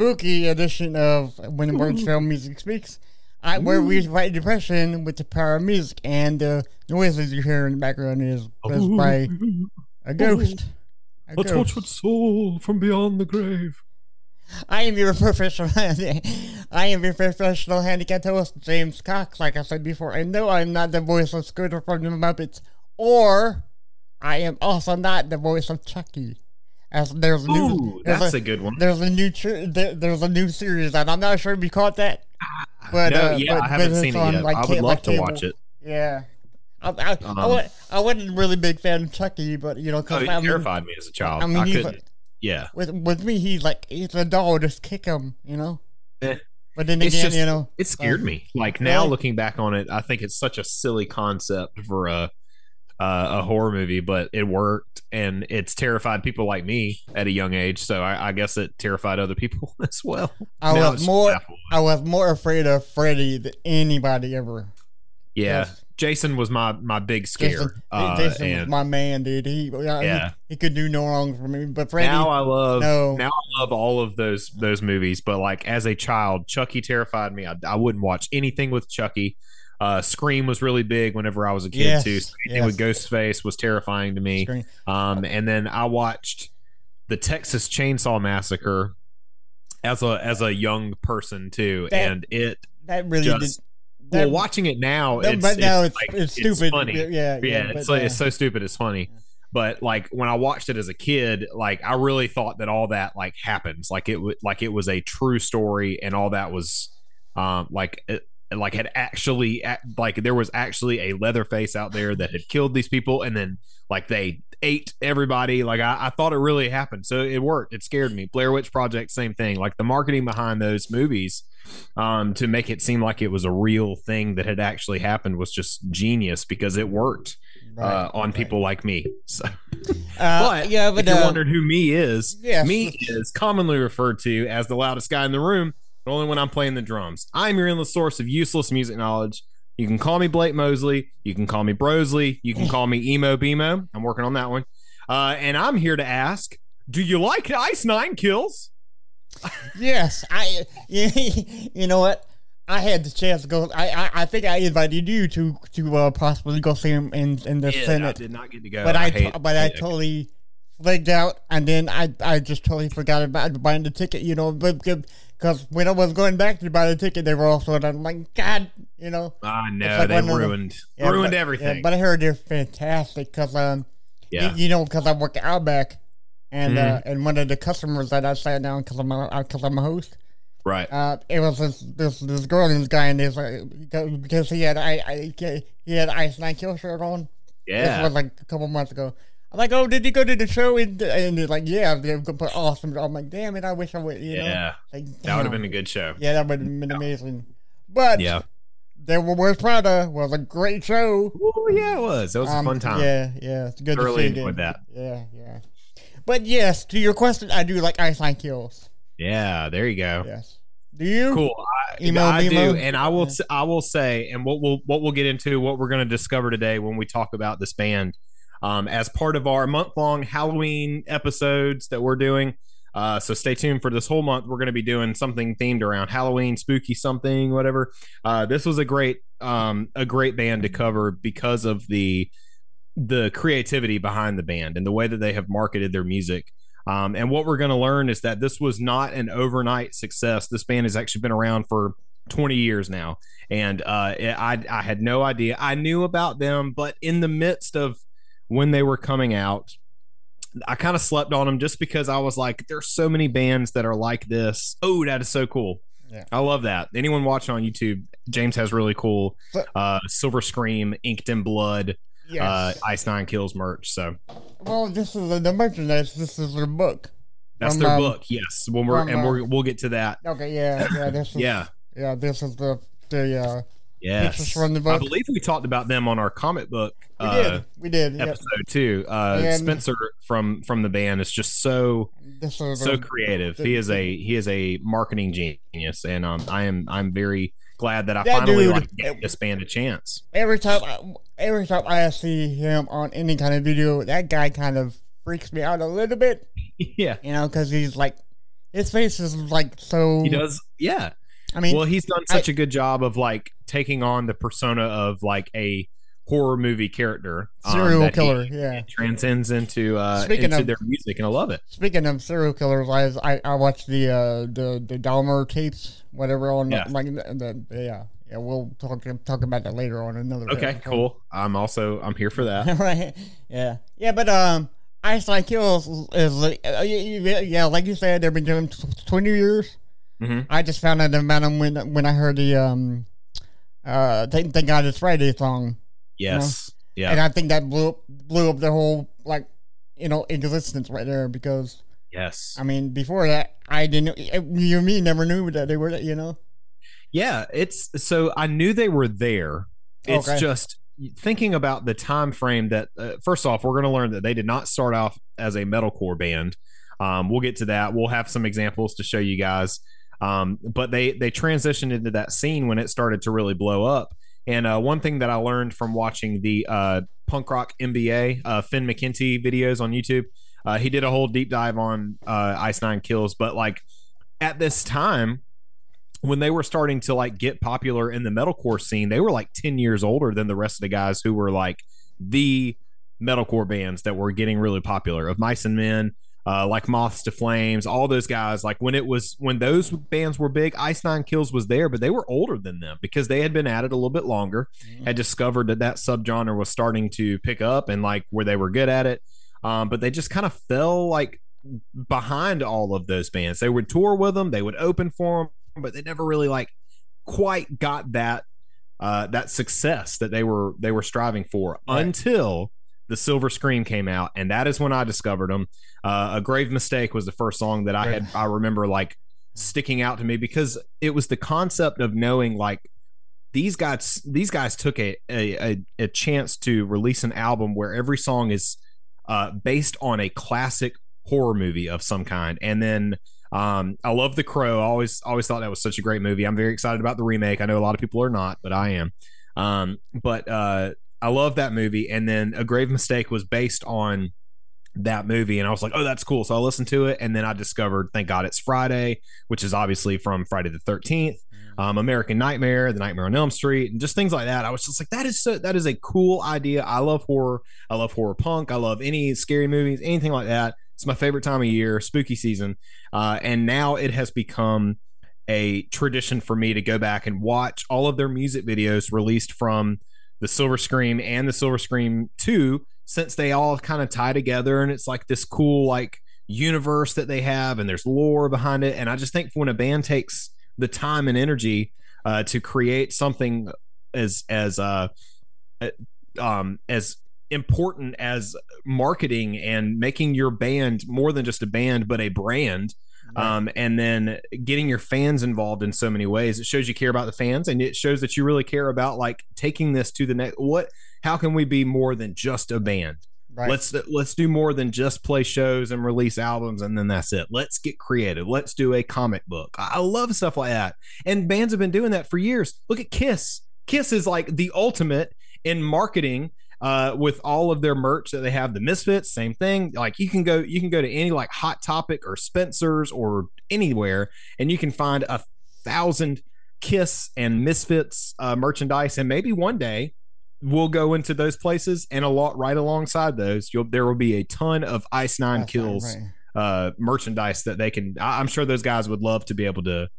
spooky edition of When the Words Fail Music Speaks, I, where we fight depression with the power of music, and the noises you hear in the background is caused by a ghost. A A ghost. tortured soul from beyond the grave. I am your professional, I am your professional handicapped host, James Cox, like I said before, I know I'm not the voice of Scooter from the Muppets, or I am also not the voice of Chucky. As there's a new, there's that's a good one. There's a new there, there's a new series, and I'm not sure if you caught that. But no, uh, yeah, but- I haven't seen it yet. like, I would love like to cable. watch it. Yeah, I, I, I, Um, wa- I wasn't really a big fan of Chucky, but you know, Oh, cause it I mean, terrified me as a child. I I, mean, he's couldn't. a- yeah, with with me, he's like he's a doll, just kick him, you know. Eh. But then again, just- you know, it scared um, me. Like now, really? looking back on it, I think it's such a silly concept for a uh, a horror movie, but it worked, and it's terrified people like me at a young age. So I, I guess it terrified other people as well. I Now was more laughable. I was more afraid of Freddy than anybody ever. Yeah, Yes. Jason was my my big scare. Jason, uh, Jason was my man, dude. He yeah, Yeah. he, he could do no wrong for me. But Freddy, now I love no. now I love all of those those movies, but like as a child, Chucky terrified me. I, I wouldn't watch anything with Chucky. Uh, Scream was really big whenever I was a kid Yes, too. So anything with yes. Ghostface was terrifying to me. Um, and then I watched the Texas Chainsaw Massacre as a as a young person too, That- and it that really just- did. well watching it now, no, it's, but now it's like, it's stupid. funny. Yeah, yeah, yeah, it's like, it's so stupid it's funny but like when i watched it as a kid like i really thought that all that like happens like it would like it was a true story and all that was um like it, like had actually like there was actually a leatherface out there that had killed these people and then like they ate everybody like I, I thought it really happened so it worked it scared me blair witch project same thing like the marketing behind those movies um, to make it seem like it was a real thing that had actually happened was just genius because it worked uh, on right. people like me. So, Uh, but yeah, but if you uh, wondered who me is, yes. me is commonly referred to as the loudest guy in the room, but only when I'm playing the drums. I'm your endless source of useless music knowledge. You can call me Blake Mosley. You can call me Brosley. You can call me Emo Bemo. I'm working on that one. Uh, and I'm here to ask, do you like Ice Nine Kills? Yes, I. You know what? I had the chance to go. I I, I think I invited you to to uh, possibly go see him in in the Yeah, I Senate, did not get to go. but I, but I totally flaked out, and then I I just totally forgot about buying the ticket. You know, because when I was going back to buy the ticket, they were also and I'm like, God, you know, I know like they of the- ruined yeah, ruined but- everything. Yeah, but I heard they're fantastic because um, yeah. you, you know, because I work at Outback, and uh, Mhm. and one of the customers that I sat down because I'm a because I'm a host. right. Uh, it was this this this girl and this guy, and this like because he had I, I he had Ice Nine Kill shirt on. This Yeah. was like a couple months ago. I'm like, oh, did you go to the show? And, and they're like, yeah, they were put awesome. I'm like, damn it, I wish I would. You know, Yeah. like, That would have been a good show. yeah, that would have been amazing. But Yeah. there were Wears Prada was a great show. Oh yeah, it was. It was Um, a fun time. Yeah, yeah, it's good Thoroughly to see again. that. Yeah, yeah. But yes, to your question, I do like Ice Nine Kills. Yeah, there you go. Yes. Do you? Cool. I, Emo, I do, and I will. Yeah. I will say, and what we'll what we'll get into, what we're going to discover today when we talk about this band, um, as part of our month long Halloween episodes that we're doing. Uh, so stay tuned for this whole month. We're going to be doing something themed around Halloween, spooky something, whatever. Uh, this was a great um, a great band to cover because of the the creativity behind the band and the way that they have marketed their music. Um, and what we're going to learn is that this was not an overnight success. This band has actually been around for 20 years now. And uh, it- I, I had no idea. I knew about them, but in the midst of when they were coming out, I kind of slept on them just because I was like, there's so many bands that are like this. Oh, that is so cool. Yeah. I love that. Anyone watching on YouTube, James has really cool uh, Silver Scream, Inked in Blood, Yes. uh, Ice Nine Kills merch. So well, this is the, the merchandise. This is their book. that's From, their um, book. Yes, when we're from, and uh, we're, we'll get to that. Okay, yeah, yeah. This is, Yeah. Yeah, this is the the uh, Yes, from the I believe we talked about them on our comic book we uh, did we did. Yep. episode too. Uh, Spencer from from the band is just so so creative. the- He is a he is a marketing genius, and um, I am I'm very glad that I That finally dude- like gave this band a chance. every time I, every time I see him on any kind of video, that guy kind of freaks me out a little bit. yeah, You know, because he's like his face is like so. he does. Yeah, I mean, well, he's done such a good job of like taking on the persona of like a horror movie character, um, serial that he killer. yeah. transcends into uh, Speaking into of- their music, and I love it. Speaking of serial killers, I I, I watched the uh, the the Dahmer tapes, whatever on Yeah. like the, the yeah yeah we'll talk talk about that later on another. Okay, episode. cool. I'm also I'm here for that. right? Yeah, yeah, but um, Ice Nine Kills is like uh, yeah, like you said, they've been doing twenty years. Mhm. I just found out about them when when I heard the um, uh, thank, thank God it's Friday song, Yes, yeah, and I think that blew up, blew up their whole like you know existence right there because yes. I mean before that I didn't you and me never knew that they were you know Yeah, it's so I knew they were there. It's Okay. just thinking about the time frame that uh, first off, we're going to learn that they did not start off as a metalcore band. Um, we'll get to that. We'll have some examples to show you guys. Um, but they they transitioned into that scene when it started to really blow up. And uh, one thing that I learned from watching the uh, punk rock MBA uh, Finn McKenty videos on YouTube, uh, he did a whole deep dive on uh, Ice Nine Kills. But like at this time, when they were starting to like get popular in the metalcore scene, they were like 10 years older than the rest of the guys who were like the metalcore bands that were getting really popular of Mice and Men, uh, like Moths to Flames, all those guys. Like when it was when those bands were big, Ice Nine Kills was there, but they were older than them because they had been at it a little bit longer, had discovered that that subgenre was starting to pick up and like where they were good at it. Um, but they just kind of fell like behind all of those bands. They would tour with them, they would open for them, but they never really like quite got that uh, that success that they were they were striving for Right. until the Silver Scream came out, and that is when I discovered them. Uh, a grave mistake was the first song that I had. I remember like sticking out to me because it was the concept of knowing like these guys these guys took a a, a, a chance to release an album where every song is uh, based on a classic horror movie of some kind and then um, I love The Crow. I always always thought that was such a great movie. I'm very excited about the remake. I know a lot of people are not, but I am. Um, but uh, I love that movie. And then A Grave Mistake was based on that movie, and I was like, oh, that's cool. So I listened to it, and then I discovered, thank God, it's Friday, which is obviously from Friday the 13th. Um, American Nightmare, The Nightmare on Elm Street, and just things like that. I was just like, that is so that is a cool idea. I love horror. I love horror punk. I love any scary movies, anything like that. It's my favorite time of year, spooky season. Uh, and now it has become a tradition for me to go back and watch all of their music videos released from the Silver Scream and the Silver Scream 2 since they all kind of tie together and it's like this cool like universe that they have and there's lore behind it. And I just think when a band takes the time and energy uh, to create something as as uh, uh, um, as important as marketing and making your band more than just a band but a brand um, and then getting your fans involved in so many ways it shows you care about the fans and it shows that you really care about like taking this to the next what how can we be more than just a band? Right. let's let's do more than just play shows and release albums and then that's it. Let's get creative. Let's do a comic book. I love stuff like that. And bands have been doing that for years. Look at kiss. Kiss is like the ultimate in marketing uh, with all of their merch that they have the misfits same thing. Like you can go you can go to any like hot topic or spencer's or anywhere and you can find a thousand kiss and misfits uh, merchandise. And maybe one day we'll go into those places and a lot right alongside those you'll there will be a ton of ice nine That's kills right. uh merchandise that they can I, i'm sure those guys would love to be able to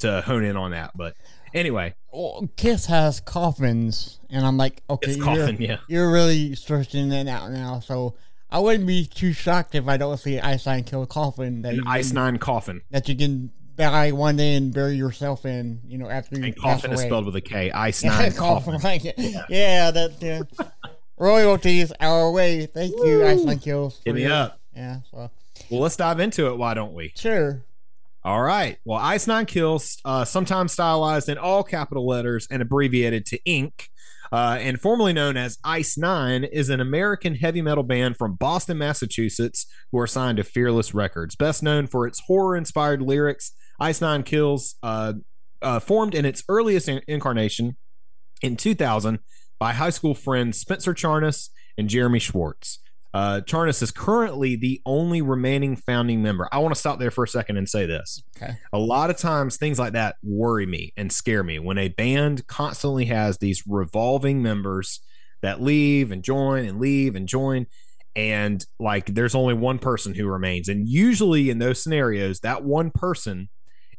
to hone in on that. But anyway Well, Kiss has coffins, and I'm like, okay, you're, coffin yeah you're really stretching that out now. So I wouldn't be too shocked if I don't see Ice Nine Kill a coffin that an ice can, nine coffin that you can buy one day and bury yourself in. You know, after you and coffin is spelled with a k ice Yeah, nine coffin. Like, yeah, that yeah. royalties our way. Thank you, Ice Nine Kills. Hit me up Yeah, so well let's dive into it why don't we sure. All right. Well, Ice Nine Kills, uh, sometimes stylized in all capital letters and abbreviated to INK, uh, and formerly known as Ice Nine, is an American heavy metal band from Boston, Massachusetts, who are signed to Fearless Records. Best known for its horror inspired lyrics, Ice Nine Kills, uh, uh, formed in its earliest in- incarnation in 2000 by high school friends Spencer Charnas and Jeremy Schwartz. Uh, Charnas is currently the only remaining founding member. I want to stop there for a second and say this. Okay. A lot of times, things like that worry me and scare me when a band constantly has these revolving members that leave and join and leave and join. And like, there's only one person who remains. And usually, in those scenarios, that one person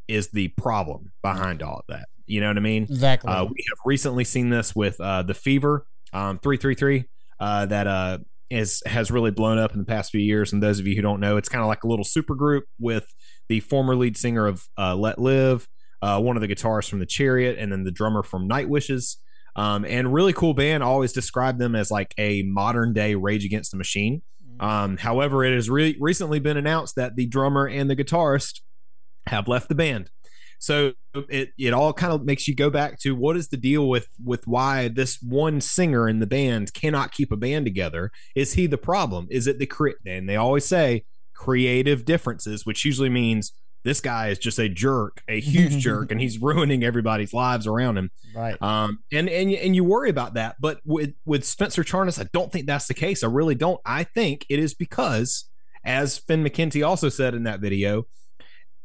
is the problem behind all of that. You know what I mean? Exactly. Uh, we have recently seen this with uh, the Fever um, 333 uh, that uh, is has really blown up in the past few years. And those of you who don't know, it's kind of like a little super group with the former lead singer of uh, Let Live, uh, one of the guitarists from the Chariot, and then the drummer from Night Wishes. Um, and really cool band. I always describe them as like a modern day Rage Against the Machine. Um, however, it has re- recently been announced that the drummer and the guitarist have left the band. So it it all kind of makes you go back to what is the deal with with why this one singer in the band cannot keep a band together? Is he the problem? Is it the cre- and they always say creative differences, which usually means this guy is just a jerk, a huge jerk, and he's ruining everybody's lives around him. right. Um, and and and you worry about that, but with with Spencer Charnas, I don't think that's the case. I really don't. I think it is because, as Finn McKenty also said in that video,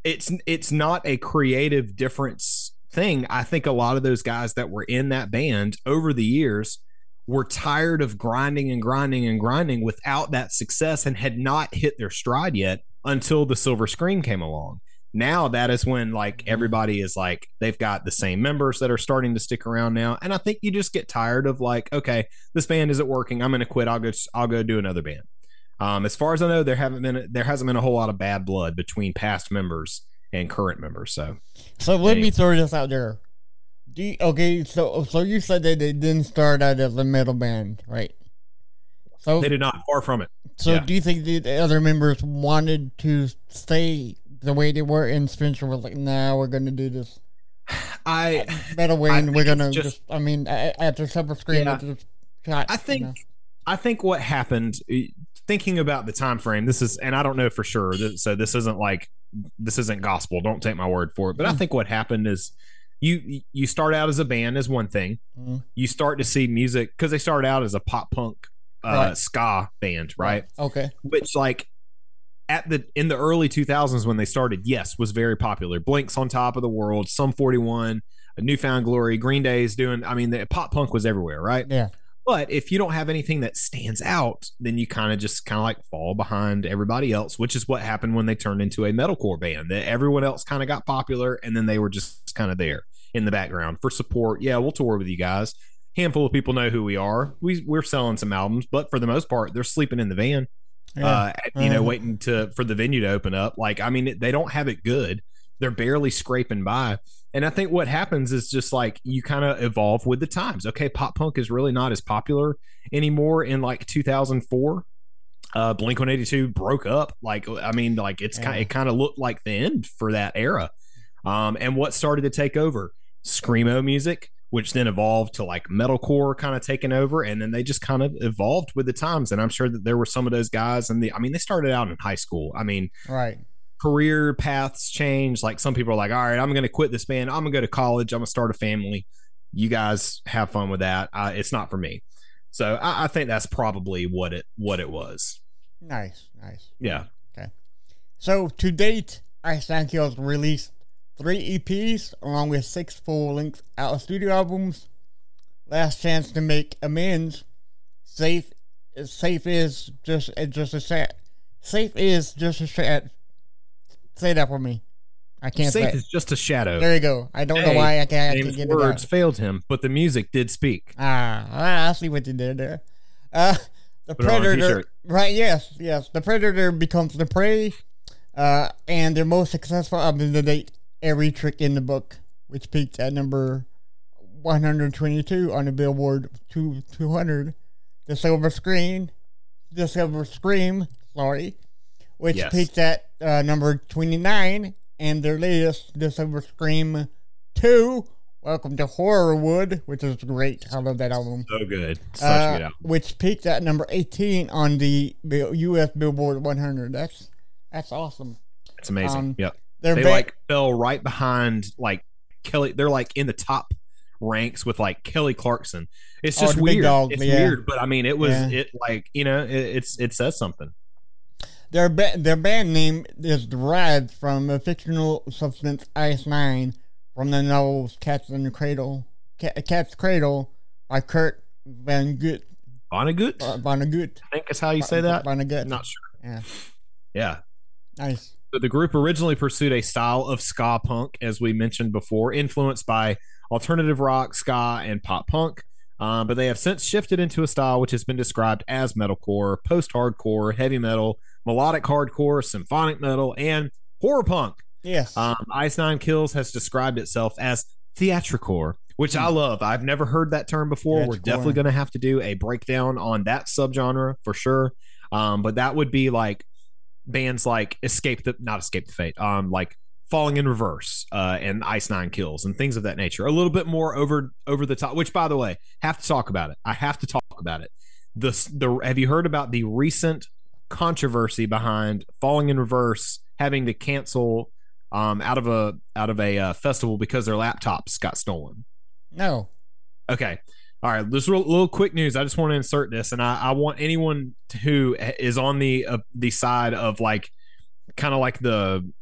it's it's not a creative difference thing. I think a lot of those guys that were in that band over the years were tired of grinding and grinding and grinding without that success and had not hit their stride yet until the silver screen came along. Now that is when like mm-hmm. everybody is like they've got the same members that are starting to stick around now. And i think you just get tired of like okay this band isn't working. I'm gonna quit. I'll go i'll go do another band um, as far as i know there haven't been there hasn't been a whole lot of bad blood between past members and current members so So let me throw this out there. Do you, okay, so so you said that they didn't start out as a metal band, right? So they did not far from it so yeah. do you think the other members wanted to stay the way they were, and Spencer was like, "Nah, we're gonna do this i metal way, and we're gonna just, just- I mean, after Silver Scream, Yeah. just shot. I you think know? I think what happened thinking about the time frame this is and I don't know for sure so this isn't like this isn't gospel don't take my word for it but I Hmm. think what happened is you you start out as a band as one thing Mhm. you start to see music cuz they started out as a pop punk uh, Right. ska band right Okay. which like at the in the early 2000s when they started yes was very popular blinks on top of the world Sum 41 a newfound glory green day's doing i mean the pop punk was everywhere right Yeah. But if you don't have anything that stands out then you kind of just kind of like fall behind everybody else which is what happened when they turned into a metalcore band that everyone else kind of got popular and then they were just kind of there in the background for support yeah we'll tour with you guys handful of people know who we are we, we're selling some albums but for the most part they're sleeping in the van Yeah. uh, you know, Uh-huh. waiting to for the venue to open up. Like, I mean, they don't have it good. They're barely scraping by. And I think what happens is just like you kind of evolve with the times. Okay, pop punk is really not as popular anymore in like 2004. Uh, Blink 182 broke up. Like, I mean, like it's kind Yeah. it kind of looked like the end for that era. Um, and what started to take over? Screamo music, which then evolved to like metalcore kind of taking over. And then they just kind of evolved with the times. And I'm sure that there were some of those guys. And the, I mean, they started out in high school. I mean, right. Career paths change. Like some people are like, all right, I'm going to quit this band. I'm going to go to college. I'm going to start a family. You guys have fun with that. Uh, it's not for me. So I, I think that's probably what it what it was. Nice. Nice. Yeah. Okay. So to date, Ice Nine Kills released three EPs along with six full-length out of studio albums. Last chance to make amends. Safe, safe is just just a sad. Safe is just a sad. Say that for me. I can't say. is just a shadow. There you go. I don't know why I can't, I can't get words failed him, but the music did speak. Ah, I see what you did there. Uh, the Put it on a predator, right? Yes, yes. The predator becomes the prey, uh, and their most successful album to date, "Every Trick in the Book," which peaked at number 122 on the Billboard 2 200. The Silver Screen, the Silver Scream, sorry, which Yes. peaked at uh, number 29 and their latest, the Silver Scream 2. Welcome to Horrorwood, which is great. I love that album. So good. Such Uh, good album. which peaked at number 18 on the U.S. Billboard 100. That's that's awesome. It's amazing. um, yep. They're They ba- like fell right behind like Kelly. They're like in the top ranks with like Kelly Clarkson. It's Oh, just weird. dog, it's yeah. weird, but I mean, it was Yeah. it like you know it, it's it says something. Their ba- their band name is derived from a fictional substance Ice Nine from the novels Cats in the Cradle, Ca- Cat's Cradle by Kurt Vonnegut. Vonnegut, Uh, Vonnegut. I think is how you say that. Vonnegut. I'm not sure. Yeah, Yeah. nice. So the group originally pursued a style of ska punk, as we mentioned before, influenced by alternative rock, ska, and pop punk. Um, but they have since shifted into a style which has been described as metalcore, post-hardcore, heavy metal, melodic hardcore, symphonic metal, and horror punk. Yes. Um, Ice Nine Kills has described itself as theatricore, which I love. I've never heard that term before. We're definitely going to have to do a breakdown on that subgenre for sure. Um, but that would be like bands like Escape the not Escape the Fate, um, like Falling in Reverse, uh, and Ice Nine Kills and things of that nature. A little bit more over over the top. Which, by the way, have to talk about it. I have to talk about it. The the have you heard about the recent controversy behind Falling in Reverse having to cancel um, out of a out of a uh, festival because their laptops got stolen? no. Okay. All right. This little, little quick news. I just want to insert this, and I, I want anyone who is on the uh, the side of like kind of like the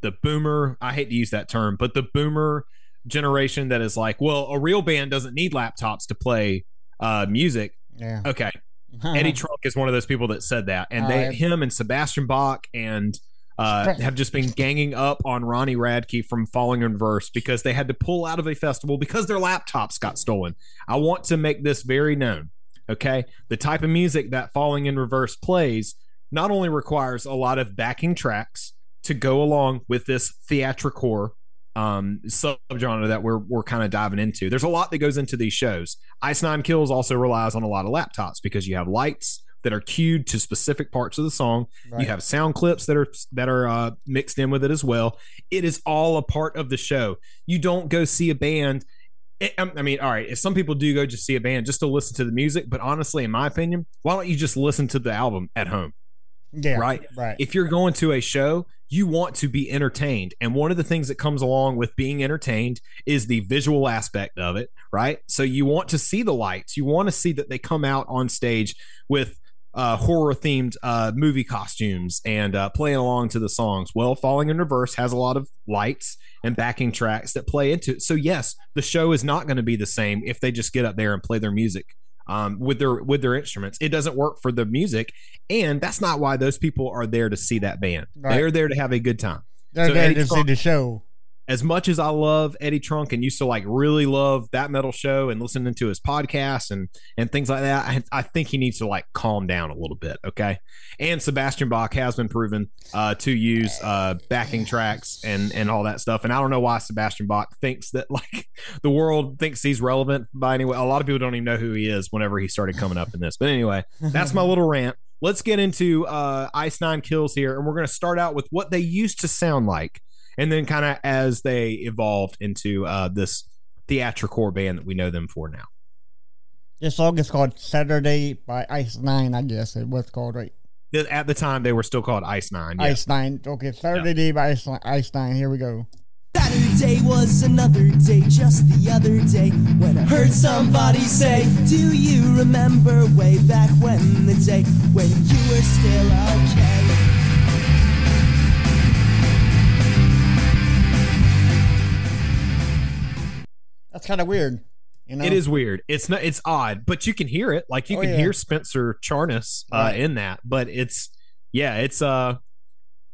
the boomer. I hate to use that term, but the boomer generation that is like, well, a real band doesn't need laptops to play uh, music. Yeah. Okay. Eddie Trunk is one of those people that said that, and they, Uh, him and Sebastian Bach and uh, have just been ganging up on Ronnie Radke from Falling in Verse because they had to pull out of a festival because their laptops got stolen. I want to make this very known. Okay, the type of music that Falling in Reverse plays not only requires a lot of backing tracks to go along with this theatricore um subgenre that we're we're kind of diving into. There's a lot that goes into these shows. Ice Nine Kills also relies on a lot of laptops because you have lights that are cued to specific parts of the song. Right. You have sound clips that are that are uh, mixed in with it as well. It is all a part of the show. You don't go see a band. I I mean, all right. If some people do go just see a band just to listen to the music, but honestly, in my opinion, why don't you just listen to the album at home? yeah. right. Right. If you're going to a show, you want to be entertained. And one of the things that comes along with being entertained is the visual aspect of it, right? So you want to see the lights. You want to see that they come out on stage with uh, horror themed uh, movie costumes and uh, playing along to the songs. Well, Falling in Reverse has a lot of lights and backing tracks that play into it. So, yes, the show is not going to be the same if they just get up there and play their music. Um, with their with their instruments, it doesn't work for the music, and that's not why those people are there to see that band. Right. They're there to have a good time. They're so there Eddie to see the show. As much as I love Eddie Trunk and used to like really love that metal show and listening to his podcast and and things like that, I, I think he needs to like calm down a little bit, okay? And Sebastian Bach has been proven uh, to use uh, backing tracks and and all that stuff. And I don't know why Sebastian Bach thinks that like the world thinks he's relevant by any way. A lot of people don't even know who he is whenever he started coming up in this. But anyway, that's my little rant. Let's get into uh, Ice Nine Kills here, and we're going to start out with what they used to sound like, and then kind of as they evolved into uh, this theatrical band that we know them for now. This song is called Saturday by Ice Nine, I guess it was called, right? At the time, they were still called Ice Nine. yeah. Ice Nine. Okay, Saturday by Ice, Ice Nine. Here we go. Saturday was another day, just the other day, when I heard somebody say, Do you remember way back when the day when you were still okay? Kind of weird. You know? It is weird. It's not. It's odd, but you can hear it. Like you Oh, can yeah. hear Spencer Charnas uh, Right. in that. But it's yeah, it's uh,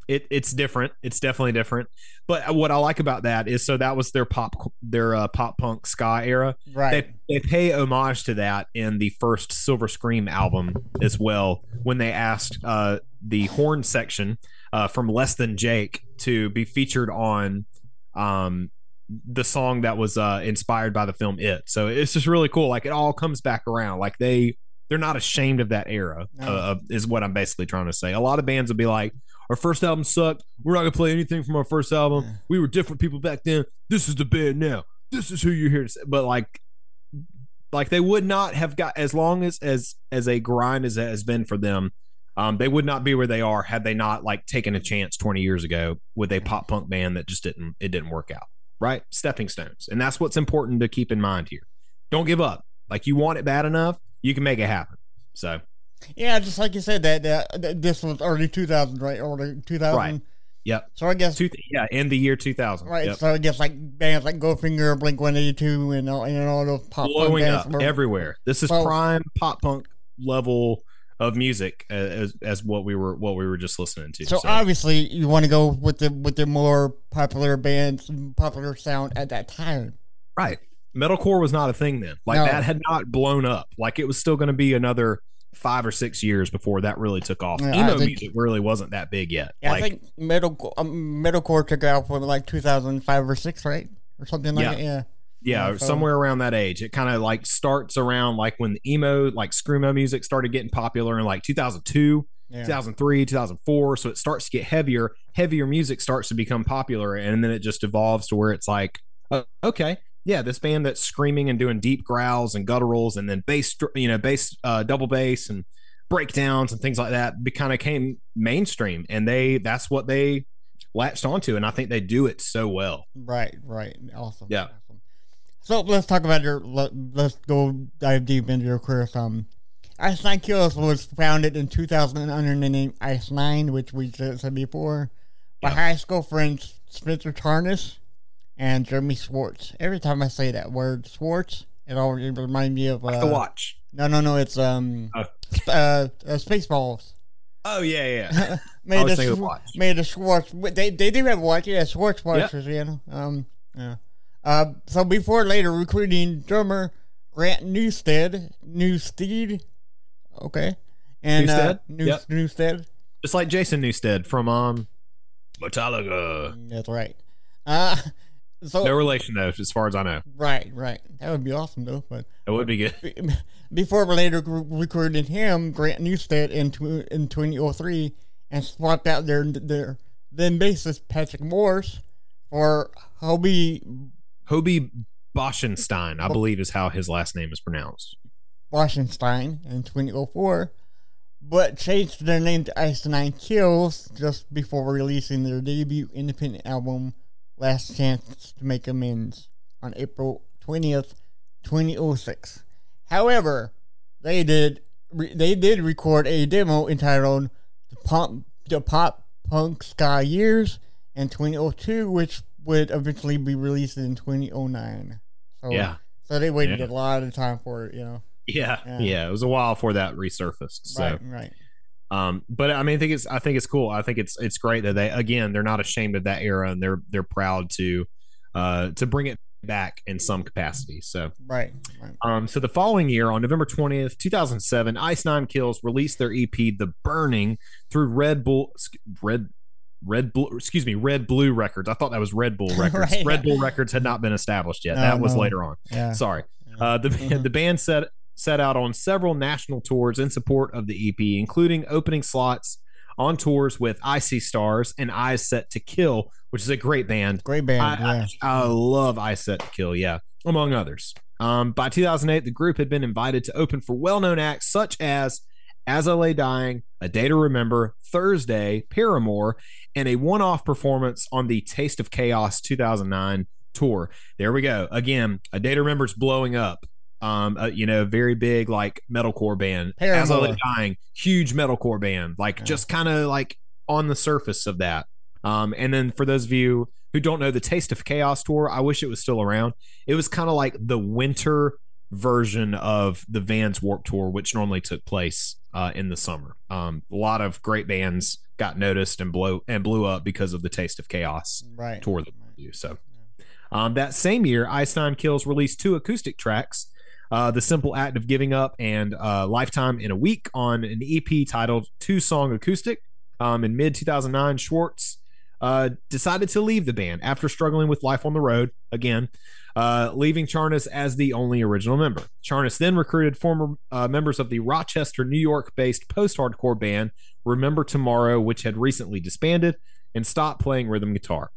it it's different. It's definitely different. But what I like about that is so that was their pop their uh, pop punk ska era. Right. They they pay homage to that in the first Silver Scream album as well when they asked uh, the horn section uh, from Less Than Jake to be featured on um, the song that was uh, inspired by the film It. So it's just really cool. Like it all comes back around. Like they they're not ashamed of that era. No. Uh, is what I'm basically trying to say. A lot of bands will be like, our first album sucked. We're not gonna play anything from our first album. We were different people back then. This is the band now. This is who you're here to say. But like, like they would not have got as long as as as a grind as it has been for them. Um, they would not be where they are had they not like taken a chance 20 years ago with a pop punk band that just didn't it didn't work out. Right, stepping stones, and that's what's important to keep in mind here. Don't give up. Like you want it bad enough, you can make it happen. So Yeah, just like you said, that, that, this was early 2000, right? Early 2000. Right. Yep. So I guess, Two, yeah, in the year 2000. right. Yep. So I guess like bands like Goldfinger, Blink 182, and all, and all those pop punk Blowing bands up everywhere. This is prime pop punk level of music as as what we were what we were just listening to. So, obviously, you want to go with the with the more popular bands, popular sound at that time. right. Metalcore was not a thing then. Like No. that had not blown up. Like it was still going to be another five or six years before that really took off. Yeah, Emo think- music really wasn't that big yet. Yeah, like I think metal um, metalcore took off from like 2005 or six, right, or something like Yeah. that. Yeah. Yeah, somewhere around that age. It kind of like starts around like when the emo, like screamo music started getting popular in like 2002, Yeah. 2003, 2004. So it starts to get heavier. Heavier music starts to become popular, and then it just evolves to where it's like, okay, yeah, this band that's screaming and doing deep growls and gutturals, and then bass, you know, bass, uh, double bass, and breakdowns and things like that, kind of came mainstream, and they that's what they latched onto, and I think they do it so well. Right. Right. Awesome. Yeah. So let's talk about your. Let, let's go dive deep into your career. Some. Ice Nine Kills was founded in 2000 under the name Ice Nine, which we said before, by high school friends Spencer Charnas and Jeremy Schwartz. Every time I say that word Schwartz, it always reminds me of. Uh, to watch. No, no, no. It's um, Oh. uh, uh, Spaceballs. Oh yeah, yeah. made was the thinking watch. made the Schwartz. They they do have watch, yeah, Schwartz Yep. watches, you know. Um, yeah. Uh, so before later recruiting drummer Grant Newsted, Newsted, okay, and uh, Newsted? New, Yep. Newsted. Just like Jason Newsted from um Metallica. That's right. Uh, so No relation though, as far as I know. right, right. That would be awesome though, but. It would be good. before later re- recruited him, Grant Newsted in tw- in 2003, and swapped out their their then bassist Patrick Morse for Hobie Hobie Boschenstein, I believe is how his last name is pronounced. Washington in 2004, but changed their name to Ice Nine Kills just before releasing their debut independent album, Last Chance to Make Amends, on April 20th, 2006. However, they did re- they did record a demo entitled "The Pop The Pop Punk Ska Years" in 2002, which would eventually be released in 2009. So, Yeah. so they waited Yeah. a lot of time for it, you know. Yeah, Yeah. yeah. It was a while before that resurfaced. So Right, right. um but I mean I think it's I think it's cool. I think it's it's great that they again they're not ashamed of that era and they're they're proud to uh to bring it back in some capacity. So Right, right. Um, so the following year, on November 20th, 2007, Ice Nine Kills released their EP, The Burning, through Red Bull, Red, Red Blue, excuse me, Red Blue Records. I thought that was Red Bull Records. Right. Red Bull Records had not been established yet. No, that was no. later on. Yeah. Sorry. Uh, the Mhm. the band set set out on several national tours in support of the EP, including opening slots on tours with Icy Stars and Eyes Set to Kill, which is a great band. Great band, I, yeah. I, I love Eyes Set to Kill, yeah, among others. Um, by 2008, the group had been invited to open for well known acts such as As I Lay Dying, A Day to Remember, Thursday, Paramore, and a one off performance on the Taste of Chaos 2009 tour. There we go. Again, A Day to Remember is blowing up. Um, uh, you know, very big like metalcore band. As I Lay Dying, huge metalcore band. Like Yeah. just kind of like on the surface of that. Um, and then for those of you who don't know the Taste of Chaos tour, I wish it was still around. It was kind of like the winter version of the Vans Warp Tour, which normally took place uh, in the summer. Um, a lot of great bands got noticed and blow and blew up because of the Taste of Chaos Right. tour that we do. So um, that same year, Ice Nine Kills released two acoustic tracks. Uh, the simple act of giving up and uh, lifetime in a week on an ep titled two song acoustic um, in mid 2009 schwartz uh, decided to leave the band after struggling with life on the road again uh, leaving charnas as the only original member charnas then recruited former uh, members of the rochester new york based post-hardcore band Remember Tomorrow, which had recently disbanded and stopped playing rhythm guitar.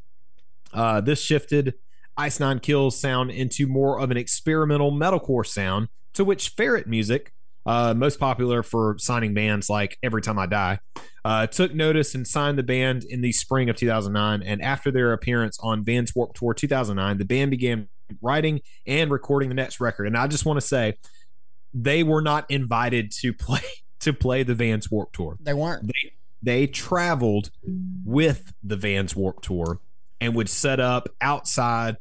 Uh, this shifted Ice Nine Kills sound into more of an experimental metalcore sound, to which Ferret Music, uh, most popular for signing bands like Every Time I Die, uh, took notice and signed the band in the spring of 2009. And after their appearance on Vans Warped Tour 2009, the band began writing and recording the next record. And I just want to say, they were not invited to play to play the Vans Warped Tour. They weren't. They they traveled with the Vans Warped Tour and would set up outside,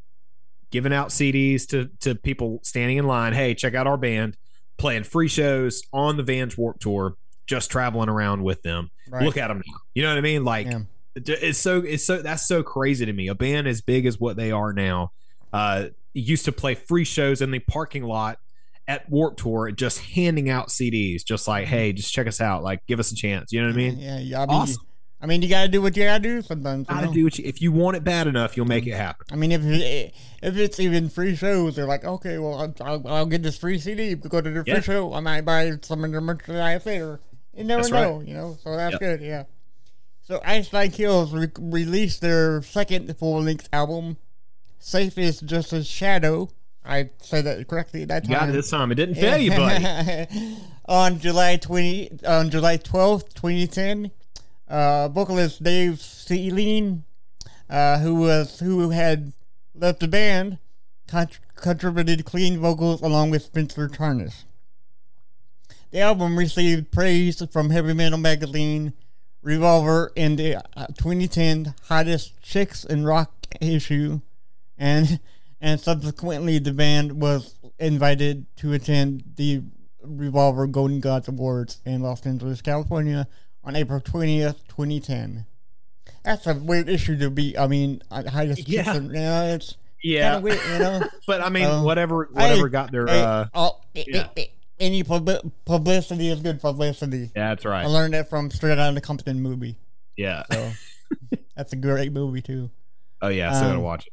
giving out CDs to to people standing in line. Hey, check out our band, playing free shows on the Vans Warped Tour, just traveling around with them. Right. Look at them now. You know what I mean? Like Yeah. it's so it's so that's so crazy to me. A band as big as what they are now, uh, used to play free shows in the parking lot at Warp Tour, just handing out CDs, just like, mm-hmm. hey, just check us out, like, give us a chance. You know what I mean? Yeah, yeah. I mean, Awesome. I mean, you gotta do what you gotta do sometimes. you Gotta know? do what you, if you want it bad enough, you'll make mm-hmm. it happen. I mean, if if it's even free shows, they're like, okay, well, I'll, I'll, I'll get this free CD. Go to the free Yeah. show. I might buy some of their merchandise there. You never That's right. know, you know. So that's Yep. good. Yeah. So Ice Nine Kills re- released their second full length album. Safe is just a shadow. I said that correctly that You got time. it this time. It didn't fail you, buddy. on July twenty on July twelfth, twenty ten, uh, vocalist Dave Sealeen, uh, who was who had left the band, contr contributed clean vocals along with Spencer Charnas. The album received praise from Heavy Metal Magazine, Revolver, in the uh, 2010 hottest chicks in rock issue, and and subsequently the band was invited to attend the Revolver Golden Gods Awards in Los Angeles, California, on April 20th, 2010. That's a weird issue to be. I mean, I chicks Yeah. you know, it's Yeah, weird, you know. but I mean, Um, whatever, whatever got their. Uh all- yeah. i- i- any pub- publicity is good publicity. Yeah, that's right. I learned that from Straight Outta Compton movie. Yeah. So that's a great movie too. Oh yeah, so I gotta Um, watch it.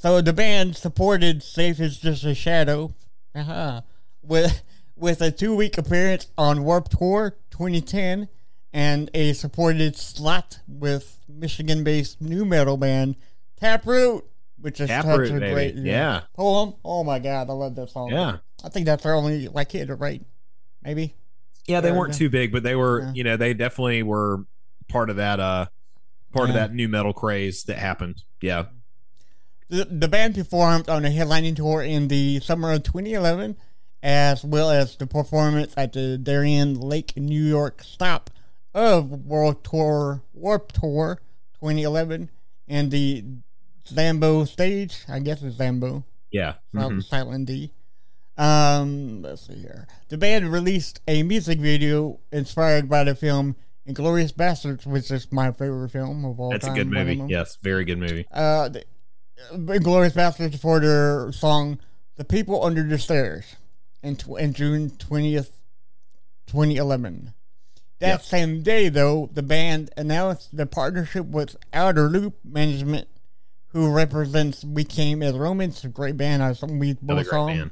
So the band supported "Safe Is Just a Shadow" uh with with a two week appearance on Warp Tour 2010 and a supported slot with Michigan based nu metal band Taproot, which is Taproot, such a baby. great Yeah. poem. Oh my god, I love that song. Yeah. I think that's their only like hit, right? Maybe. Yeah, they weren't too big, but they were, Yeah. you know, they definitely were part of that uh part of that nu metal craze that happened. Yeah. The, the band performed on a headlining tour in the summer of 2011, as well as the performance at the Darien Lake, New York stop of World Tour Warp Tour 2011 and the Zambo stage. I guess it's Zambo, Yeah. Mhm. silent D. Um, let's see here. The band released a music video inspired by the film Inglorious Bastards, which is my favorite film of all That's a time. good one of movie. Yes, very good movie. uh, the, Glorious Bastards for their song "The People Under the Stairs" in, tw- in June twentieth, twenty eleven. That Yep. same day, though, the band announced the partnership with Outer Loop Management, who represents We Came as Romans, a great band. I we both saw. Yep.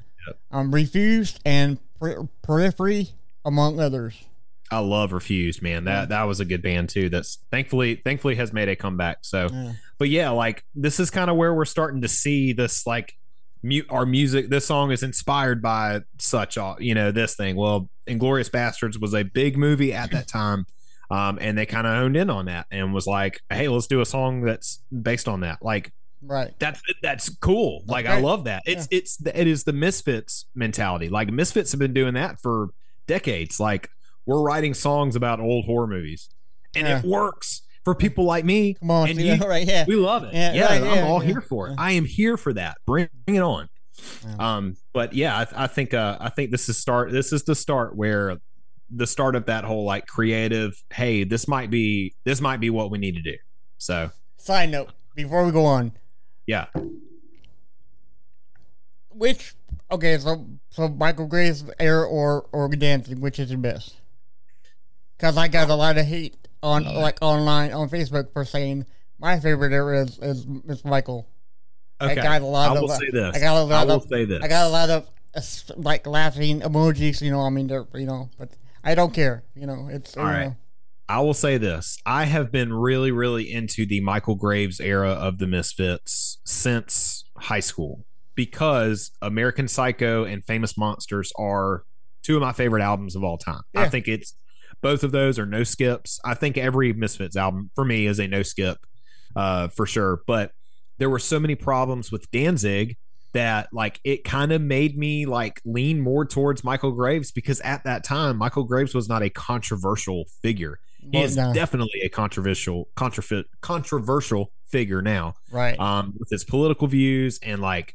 Um, Refused and per- Periphery, among others. I love Refused, man. That that was a good band too. That's thankfully thankfully has made a comeback. So, Yeah. but yeah, like this is kind of where we're starting to see this like mu- our music. This song is inspired by such, uh, you know, this thing. Well, Inglorious Bastards was a big movie at that time, um, and they kind of honed in on that and was like, hey, let's do a song that's based on that. Like Right. that's that's cool. like I love that. It's it's the, it is the Misfits mentality. Like Misfits have been doing that for decades. Like we're writing songs about old horror movies, and Yeah. it works for people like me. Come on, and you, right? Yeah. we love it. Yeah, Yeah, right, I'm yeah, all here for it. I am here for that. Bring, bring it on. Um, but yeah, I, I think uh, I think this is start. This is the start where the start of that whole like creative. Hey, this might be this might be what we need to do. So Side note: Before we go on, yeah, Which okay, so so Michael Graves air or or Danzig, which is the best? Because I got a lot of hate on like online on Facebook for saying my favorite era is is, is Michael. okay. I got a lot I of say this. I got a I lot will of say this. I got a lot of uh, like laughing emojis. You know, I mean, they're you know, but I don't care. You know, it's All right. know, I will say this. I have been really, really into the Michael Graves era of the Misfits since high school because American Psycho and Famous Monsters are two of my favorite albums of all time. I think it's both of those are no skips. I think every Misfits album for me is a no skip uh, for sure. But there were so many problems with Danzig that like it kind of made me like lean more towards Michael Graves because at that time Michael Graves was not a controversial figure. He is no. definitely a controversial controversial figure now Right. um, with his political views and like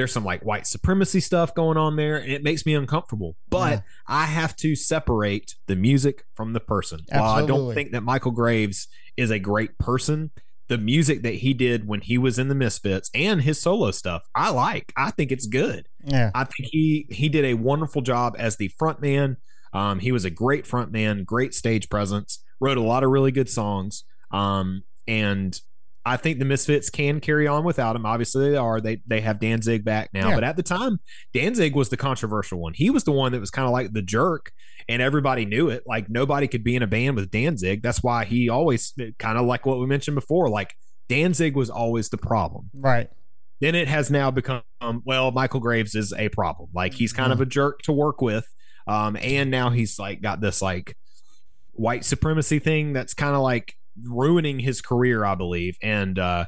there's some like white supremacy stuff going on there and it makes me uncomfortable but Yeah. i have to separate the music from the person while i don't think that michael graves is a great person the music that he did when he was in the misfits and his solo stuff i like i think it's good yeah. I think he he did a wonderful job as the front man. Um, he was a great front man, great stage presence, wrote a lot of really good songs. Um, and I think the Misfits can carry on without him. Obviously, they are. They they have Danzig back now, Yeah. but at the time, Danzig was the controversial one. He was the one that was kind of like the jerk, and everybody knew it. Like nobody could be in a band with Danzig. That's why he always kind of like what we mentioned before. Like Danzig was always the problem Right. then it has now become well michael graves is a problem like he's kind of a jerk to work with um and now he's like got this like white supremacy thing that's kind of like ruining his career i believe and uh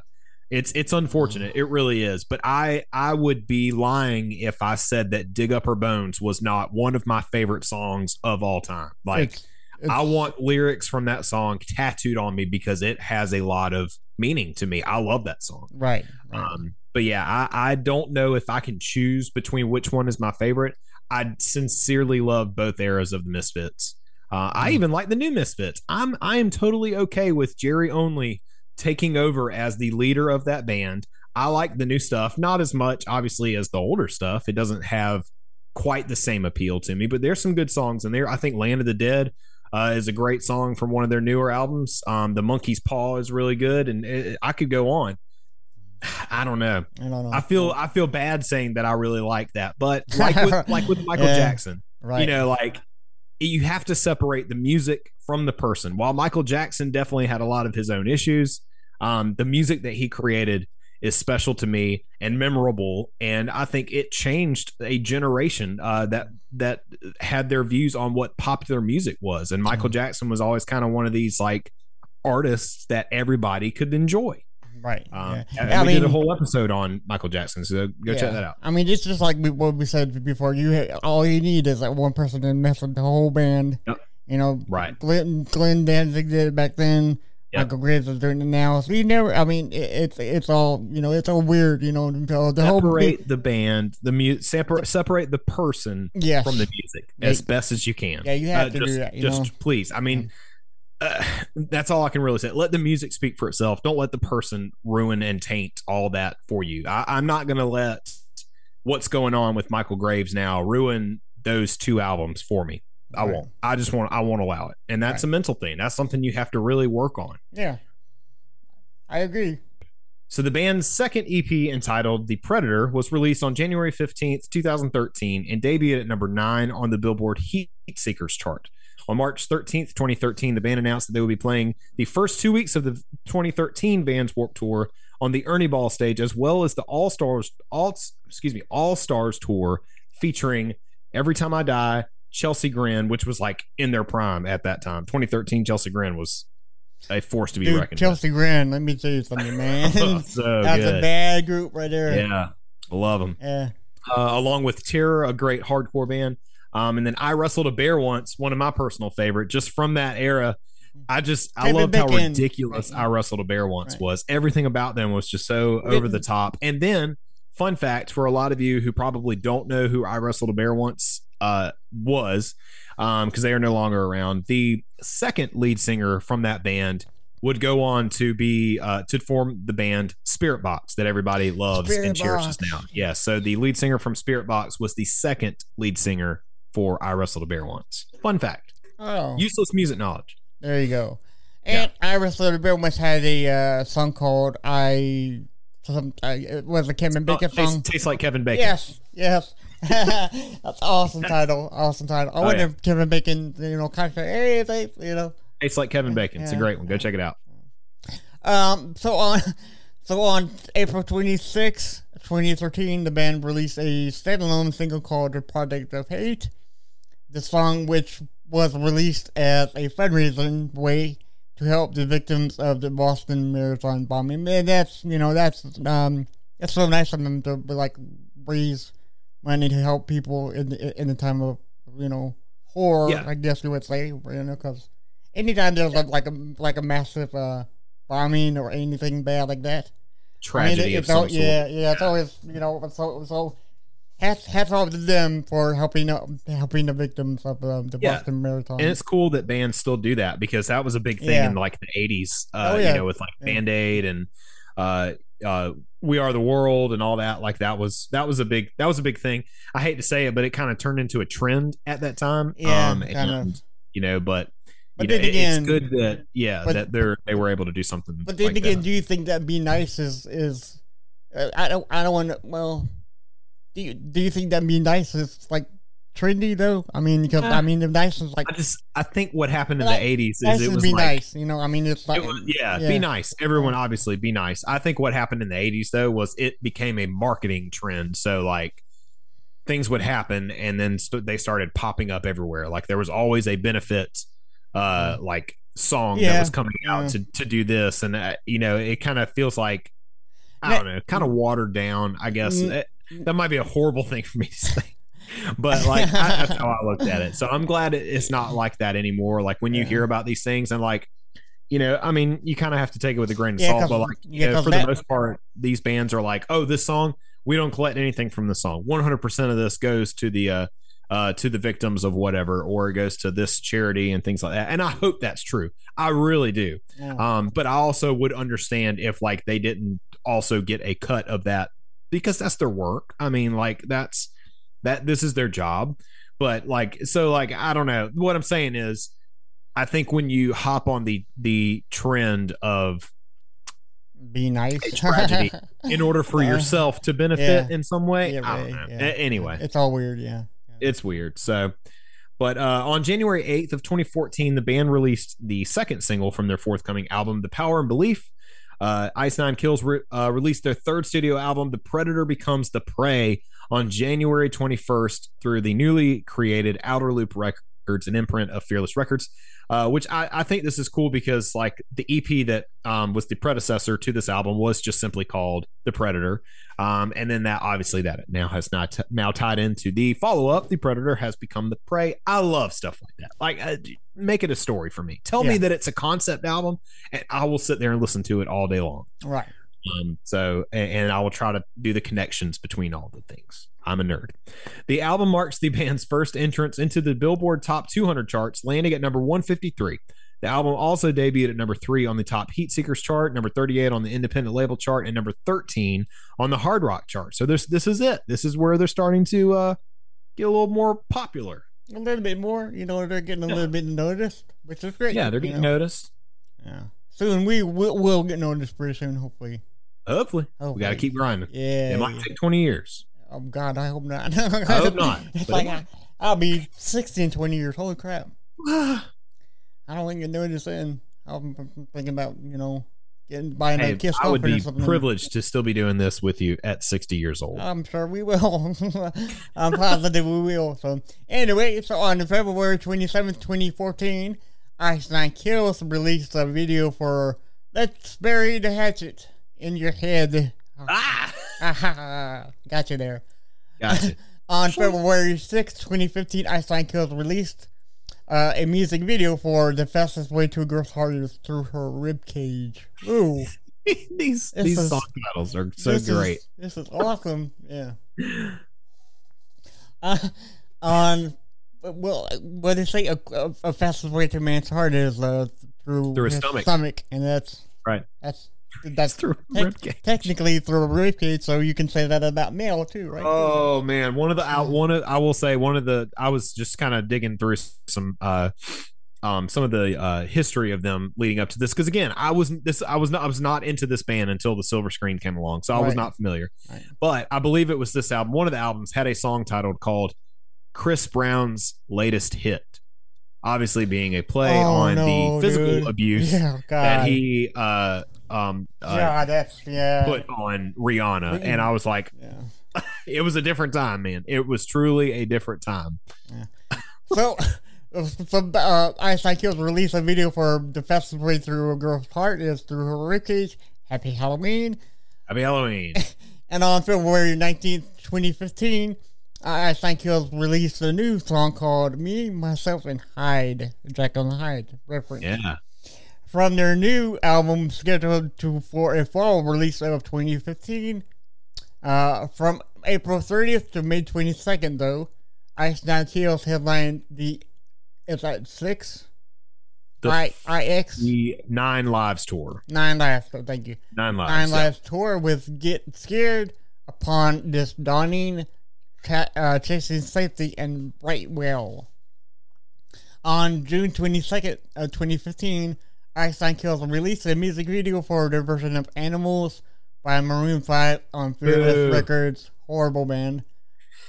it's it's unfortunate it really is but i i would be lying if i said that dig up her bones was not one of my favorite songs of all time like It's- I want lyrics from that song tattooed on me because it has a lot of meaning to me. I love that song. Right. right. Um, but yeah, I, I don't know if I can choose between which one is my favorite. I sincerely love both eras of the Misfits. Uh, I Mm. even like the new Misfits. I'm I am totally okay with Jerry Only taking over as the leader of that band. I like the new stuff, not as much obviously as the older stuff. It doesn't have quite the same appeal to me, but there's some good songs in there. I think Land of the Dead uh, is a great song from one of their newer albums. Um, the Monkey's Paw is really good, and it, I could go on. I don't know. I don't know. I feel I feel bad saying that I really like that, but like with like with Michael Yeah. Jackson, right. you know, like you have to separate the music from the person. While Michael Jackson definitely had a lot of his own issues, um, the music that he created is special to me and memorable, and I think it changed a generation uh, that that had their views on what popular music was. And Michael Mm-hmm. Jackson was always kind of one of these like artists that everybody could enjoy. Right. Um, yeah. and I we mean, did a whole episode on Michael Jackson, so go yeah. check that out. I mean, it's just like what we said before. You all you need is like one person to mess with the whole band. Yep. You know, Right. Glenn, Glenn Danzig did it back then. Yep. Michael Graves is doing it now. So you never. I mean, it, it's it's all you know. It's all weird. You know, the, the whole Separate the band, the mu- separate separate the person Yes. from the music Yeah. as best as you can. Yeah, you have to do just, that, you just know? please. I mean, uh, that's all I can really say. Let the music speak for itself. Don't let the person ruin and taint all that for you. I, I'm not going to let what's going on with Michael Graves now ruin those two albums for me. I Right. won't. I just want. I won't allow it, and that's a mental thing. That's something you have to really work on. Yeah. I agree. So the band's second EP entitled The Predator was released on January 15th, 2013 and debuted at number 9 on the Billboard Heat Seekers chart. On March 13th, 2013, the band announced that they would be playing the first 2 weeks of the 2013 Vans Warped Tour on the Ernie Ball stage as well as the All Stars All excuse me, All Stars tour featuring Every Time I Die, Chelsea Grin, which was like in their prime at that time. 2013 Chelsea Grin was a force to be Dude, reckoned Chelsea Grin, let me tell you something, man. with. so That's good. a bad group right there. Yeah, love them. Yeah. Uh, along with Terror, a great hardcore band. Um, and then I wrestled a bear once, one of my personal favorite, just from that era. I just I loved how ridiculous I wrestled a bear once Right. was. Everything about them was just so over the top. And then, fun fact for a lot of you who probably don't know who I wrestled a bear once uh, was, because they are no longer around. The second lead singer from that band would go on to be uh, to form the band Spiritbox that everybody loves and Spirit cherishes Box. now. Yeah, so the lead singer from Spiritbox was the second lead singer for I Wrestled a Bear Once. Fun fact. Oh. Useless music knowledge. There you go. And I Wrestled a Bear once had a uh, song called I. Some, uh, it was a Kevin Oh, Bacon tastes, song. tastes like Kevin Bacon. Yes, yes. That's awesome title. Awesome title. I Oh, wonder yeah. if Kevin Bacon, you know, kind of, hey, they, you know, Tastes like Kevin Bacon. It's a great one. Go check it out. Um, so on, so on April 26, 2013, the band released a standalone single called "The Project of Hate." The song, which was released as a fundraising way to help the victims of the Boston Marathon bombing. And that's you know that's um that's so nice of them to like raise money to help people in the, in the time of you know horror. Yeah. I guess you would say you know because anytime there's a, like a like a massive uh bombing or anything bad like that. Tragedy I mean, it- of it's al- some sort. yeah, yeah, it's always you know so so. Hats, hats off to them for helping uh, helping the victims of uh, the Yeah. Boston Marathon. And it's cool that bands still do that because that was a big thing Yeah. in like the 80s, uh, Oh, yeah. you know, with like Band Aid and uh, uh, We Are the World and all that. Like that was that was a big that was a big thing. I hate to say it, but it kind of turned into a trend at that time. Yeah, um, kind and, of. you know, but But you know, then again- it's good that yeah but- that they're they were able to do something. But then like again, that. do you think that'd be nice? Is is uh, I don't I don't want to. Well, do you do you think that'd be nice? Is like trendy though. I mean, because I mean, the nice is like I just I think what happened in Like, the 80s is nice it was be like nice. You know, I mean, it's like It was- yeah, yeah. be nice. Everyone obviously be nice. I think what happened in the 80s though was it became a marketing trend. So like things would happen and then st- they started popping up everywhere. Like there was always a benefit uh like song that was coming out yeah. to to do this and uh, you know, it kind of feels like I don't know, kind of watered down, I guess. Mm. That might be a horrible thing for me to say. But like I, that's how I looked at it. So I'm glad it's not like that anymore. Like when you hear about these things and like you know, I mean, you kind of have to take it with a grain of Yeah, salt, but like, you yeah, know, for that- the most part, these bands are like, oh, this song, we don't collect anything from the song. 100% of this goes to the, uh, uh, to the victims of whatever, or it goes to this charity and things like that. And I hope that's true. I really do. Yeah. Um, but I also would understand if like they didn't also get a cut of that because that's their work. I mean, like that's that this is their job. But like so like I don't know. What I'm saying is I think when you hop on the the trend of be nice. tragedy in order for Uh, yourself to benefit yeah. in some way, Yeah, I don't know. yeah. Anyway, it's all weird. Yeah. it's weird. So, but uh, on January 8th of 2014, the band released the second single from their forthcoming album, The Power and Belief. Uh, Ice Nine Kills re- uh, released their third studio album, The Predator Becomes the Prey, on January 21st through the newly created Outer Loop Records, an imprint of Fearless Records. Uh, which I, I think this is cool because like the EP that um, was the predecessor to this album was just simply called The Predator, um, and then that obviously that now has not t- now tied into the follow up. The Predator has become the prey. I love stuff like that. Like, make it a story for me. Tell me that it's a concept album, and I will sit there and listen to it all day long. Right. Um, so, and, and I will try to do the connections between all the things. I'm a nerd. The album marks the band's first entrance into the Billboard Top 200 charts, landing at number 153. The album also debuted at number three on the Top Heat Seekers chart, number 38 on the Independent Label chart, and number 13 on the Hard Rock chart. So this this is it. This is where they're starting to uh, get a little more popular. A little bit more. You know, they're getting a little bit noticed, which is great. Yeah, they're getting know? noticed. Yeah. Soon we will we'll get noticed pretty soon, hopefully. Hopefully, we got to keep grinding. Yeah. It might take 20 years. Oh God, I hope not. I hope not, It's like I, I'll be 60 in 20 years. Holy crap! I don't think you notice then. I'm thinking about you know getting buying Hey, a kiss I would be privileged to still be doing this with you at 60 years old. I'm sure we will. I'm positive we will. So anyway, so on February 27th, 2014, Ice Nine Kills released a video for "Let's Bury the Hatchet in Your Head." ah, Got you there. gotcha. On February 6th, 2015, Ice Nine Kills released uh, a music video for "The Fastest Way to a Girl's Heart is Through Her Rib Cage." Ooh, these This these is- song are so this great. Is, this is awesome. Yeah. Uh, on well, what they say a, a, a fastest way to a man's heart is uh, through Through his stomach. stomach, and that's Right. That's that's Through a tec- ribcage. technically through a ribcage, so you can say that about male too, right? Oh man, one of the out one of I will say one of the I was just kind of digging through some uh um some of the uh history of them leading up to this because again I was this I was not I was not into this band until the silver scream came along so I was not familiar Right. but I believe it was this album one of the albums had a song titled called Chris Brown's latest hit obviously being a play Oh, on no, the physical dude. abuse Yeah, God. that he uh, um, uh, God, that's yeah. put on Rihanna, and I was like, yeah. it was a different time, man. It was truly a different time. So, so uh, Ice Nine Kills released a video for the fastest way through a girl's heart is through her ribcage. Happy Halloween. Happy Halloween. And on February 19th, 2015, uh, Ice Nine Kills released a new song called Me, Myself, and Hyde. Jekyll and Hyde reference. yeah. From their new album scheduled to for a fall release of 2015. Uh, from April 30th to May 22nd, though, Ice Nine Kills headlined the is that six? The, I IX the Nine Lives tour. Nine Lives. So thank you. Nine Lives. Nine yeah. Lives tour with Get Scared upon this dawning, uh, chasing safety and right well. On June 22nd, of 2015, Ice Nine Kills released a music video for their version of Animals by Maroon 5 on Fearless. Records. Horrible band.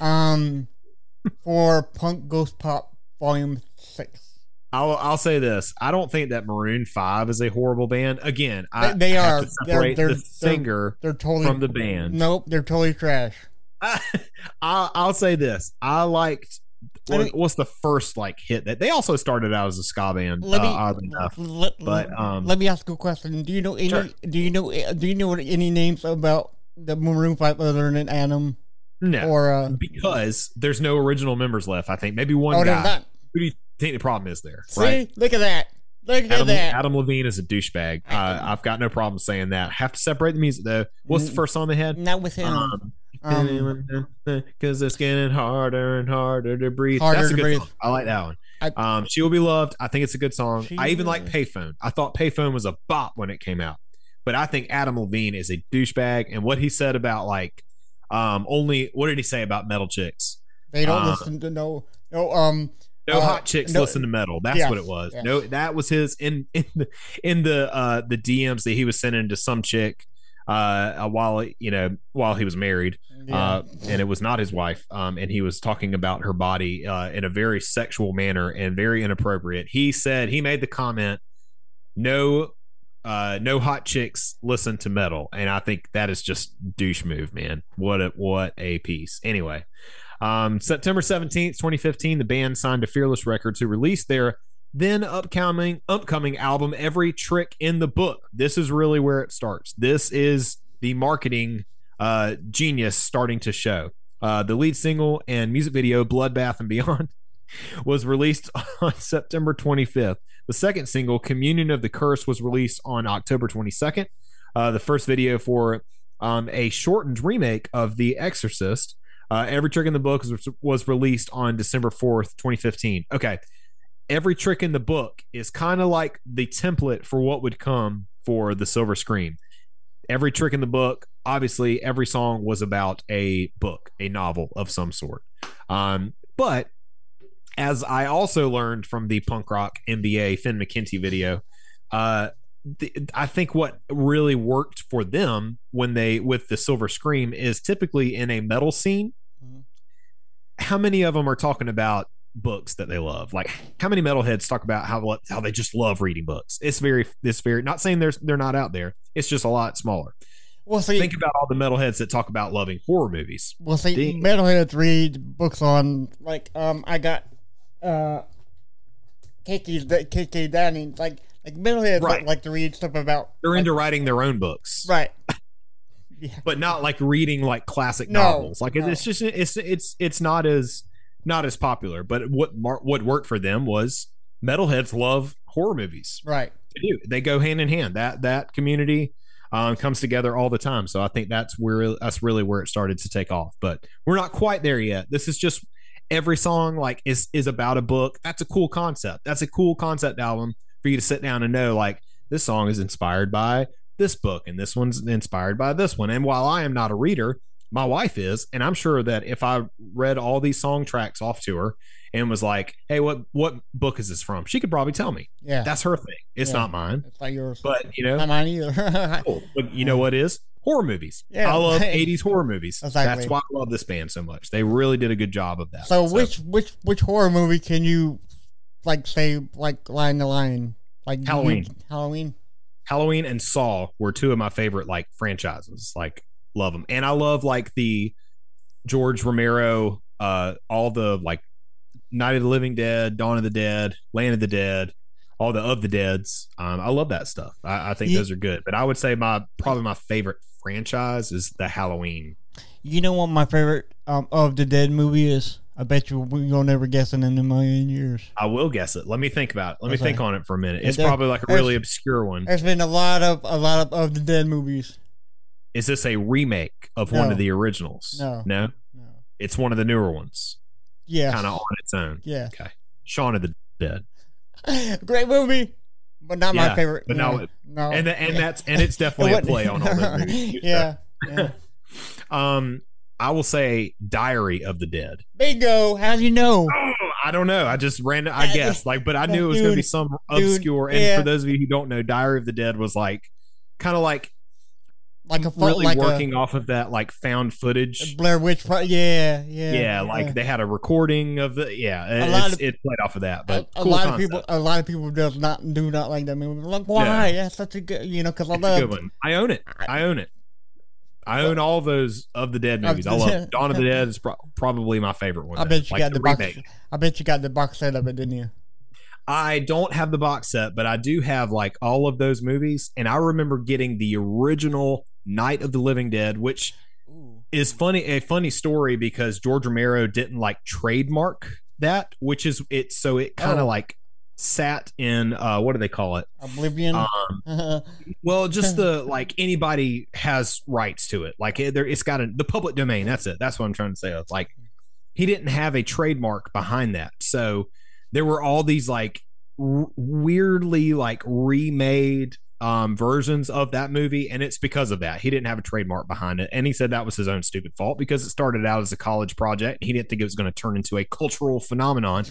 Um, for Punk Goes Pop Volume 6. I'll I'll say this. I don't think that Maroon Five is a horrible band. Again, I They- they are. to They're- they're- the they're- singer They're totally. from the band. Nope, they're totally trash. I, I'll, I'll say this. I liked. Mean- what's the first like hit that they also started out as a ska band? Let me uh, oddly enough, let, but um, let me ask you a question. Do you know any? Sure. Do you know? Do you know any names about the Maroon Five other than Adam no, or? Uh, because there's no original members left. I think maybe one oh, guy. Who do you think the problem is there? See, Right. look at that. Look at Adam, that. Adam Levine is a douchebag. Uh, I've got no problem saying that. Have to separate the music though. What's the first song they had? Not with him. Um, Um, because it's getting harder and harder to breathe. Harder That's a to good breathe. song. I like that one. I- um, she will be loved. I think it's a good song. I even like. Payphone. I thought Payphone was a bop when it came out, but I think Adam Levine is a douchebag. And what he said about like, um, only what did he say about metal chicks? they don't uh, listen to no no um. No Uh, hot chicks no- listen to metal. That's Yes, what it was. yes. No, that was his in in the in the uh the DMs that he was sending to some chick uh while you know while he was married Yeah. uh, and it was not his wife. Um, and he was talking about her body uh, in a very sexual manner and very inappropriate. He said he made the comment, "No, uh, no hot chicks listen to metal," and I think that is just douche move, man. What a what a piece. Anyway, um, September seventeenth, twenty fifteen, the band signed to Fearless Records, who released their then upcoming upcoming album, Every Trick in the Book. This is really where it starts. This is the marketing uh, genius starting to show. Uh, the lead single and music video, Bloodbath and Beyond, was released on September 25th. The second single, Communion of the Curse, was released on October 22nd. Uh, the first video for um, a shortened remake of The Exorcist, uh, Every Trick in the Book, was, was released on December 4th, 2015. Okay. Every Trick in the Book is kind of like the template for what would come for the Silver Scream every trick in the book obviously every song was about a book a novel of some sort um, but as i also learned from the punk rock MBA finn mckenty video uh, i think what really worked for them when they with the silver scream is typically in a metal scene Mhm. how many of them are talking about books that they love? Like how many metalheads talk about how how they just love reading books? It's very it's very not saying there's they're not out there. It's just a lot smaller. Well, see, think about all the metalheads that talk about loving horror movies. Well, see, metalheads read books on like um. I got uh, KK KK Downing like like metalheads Right. like, like to read stuff about they're like, into writing their own books. Right. yeah. but not like reading like classic No, novels. Like no. it's just it's it's it's not as not as popular. But what mar- what worked for them was metalheads love horror movies. Right. they do. They go hand in hand. That that community um, comes together all the time. So i think that's where that's really where it started to take off. But we're not quite there yet. This is just every song like is is about a book. That's a cool concept. That's a cool concept album for you to sit down and know like this song is inspired by this book and this one's inspired by this one and while i am not a reader my wife is and i'm sure that if i read all these song tracks off to her and was like hey what what book is this from she could probably tell me Yeah. that's her thing it's Yeah. not mine it's like yours. but you know not mine either. cool. But you know what is horror movies? Yeah. I love '80s horror movies. Exactly. That's why I love this band so much. They really did a good job of that. so, which which which horror movie can you like say like line to line like Halloween. Halloween. Halloween and Saw were two of my favorite like franchises. Like love them, and I love like the George Romero, uh, all the like Night of the Living Dead, Dawn of the Dead, Land of the Dead, all the of the Deads. Um, I love that stuff. I, I think Ye- those are good. But I would say my probably my favorite franchise is the Halloween. You know what my favorite um, of the dead movie is? I bet you you'll never guess it in a million years. I will guess it. Let me think about it. Let me Okay. think on it for a minute. It's there- probably like a really obscure one. There's been a lot of a lot of of the dead movies. Is this a remake of one of the originals? No. No. No. It's one of the newer ones. Yeah. Kind of on its own. Yeah. Okay. Shaun of the Dead. Great movie, but not my favorite. but yeah. no, no. and the, and that's and it's definitely a play on all those movies. yeah. yeah. Um, I will say Diary of the Dead. Bingo. How do you know? Oh, I don't know. I just ran. I Yeah, guessed like, but I knew it was going to be some dude, obscure. and yeah. for those of you who don't know, Diary of the Dead was like kind of like Like a fu- really like working off of that like found footage. Blair Witch. Pro- yeah, yeah. Yeah, like they had a recording of the yeah. A lot it's, of- it played off of that, but a cool lot concept. of people. A lot of people does not do not like that movie. Like why? Yeah. That's such a good. You know, because I love. good one. I own it. I own it. I own all those of the Dead movies. I love Dawn of the Dead is pro- probably my favorite one. I bet you Like got the, box. remake. I bet you got the box set of it, didn't you? I don't have the box set, but I do have like all of those movies, and I remember getting the original Night of the Living Dead, which is funny a funny story because George Romero didn't like trademark that, which is it. So it kind of Oh. like sat in uh what do they call it? Oblivion. Um, well, just the like anybody has rights to it. Like it, there, it's got a the public domain. That's it. That's what I'm trying to say. It's like he didn't have a trademark behind that, so there were all these like r- weirdly like remade um versions of that movie and it's because of that he didn't have a trademark behind it and he said that was his own stupid fault because it started out as a college project he didn't think it was going to turn into a cultural phenomenon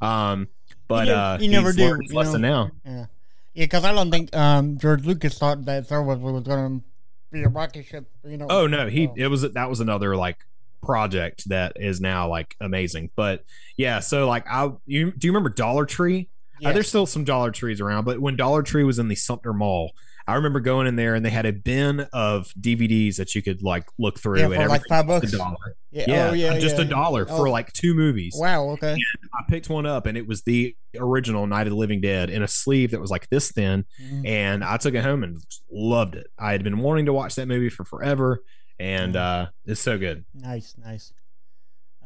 um but You uh you never he's do, learned his you lesson now yeah, yeah. Because I don't think um, George Lucas thought that Star Wars was going to be a rocket ship. You know. Oh no, he it was that was another like project that is now like amazing. But yeah, so like I you do you remember Dollar Tree? Uh, there's still some Dollar Trees around, but when Dollar Tree was in the Sumter Mall, I remember going in there and they had a bin of DVDs that you could like look through Yeah, and for like five bucks. a dollar. Yeah. Yeah, oh, yeah. just yeah. a dollar for Oh. like two movies. Wow. Okay. I picked one up and it was the original Night of the Living Dead in a sleeve that was like this thin Mhm. and I took it home and loved it. I had been wanting to watch that movie for forever, and uh, it's so good. Nice. Nice.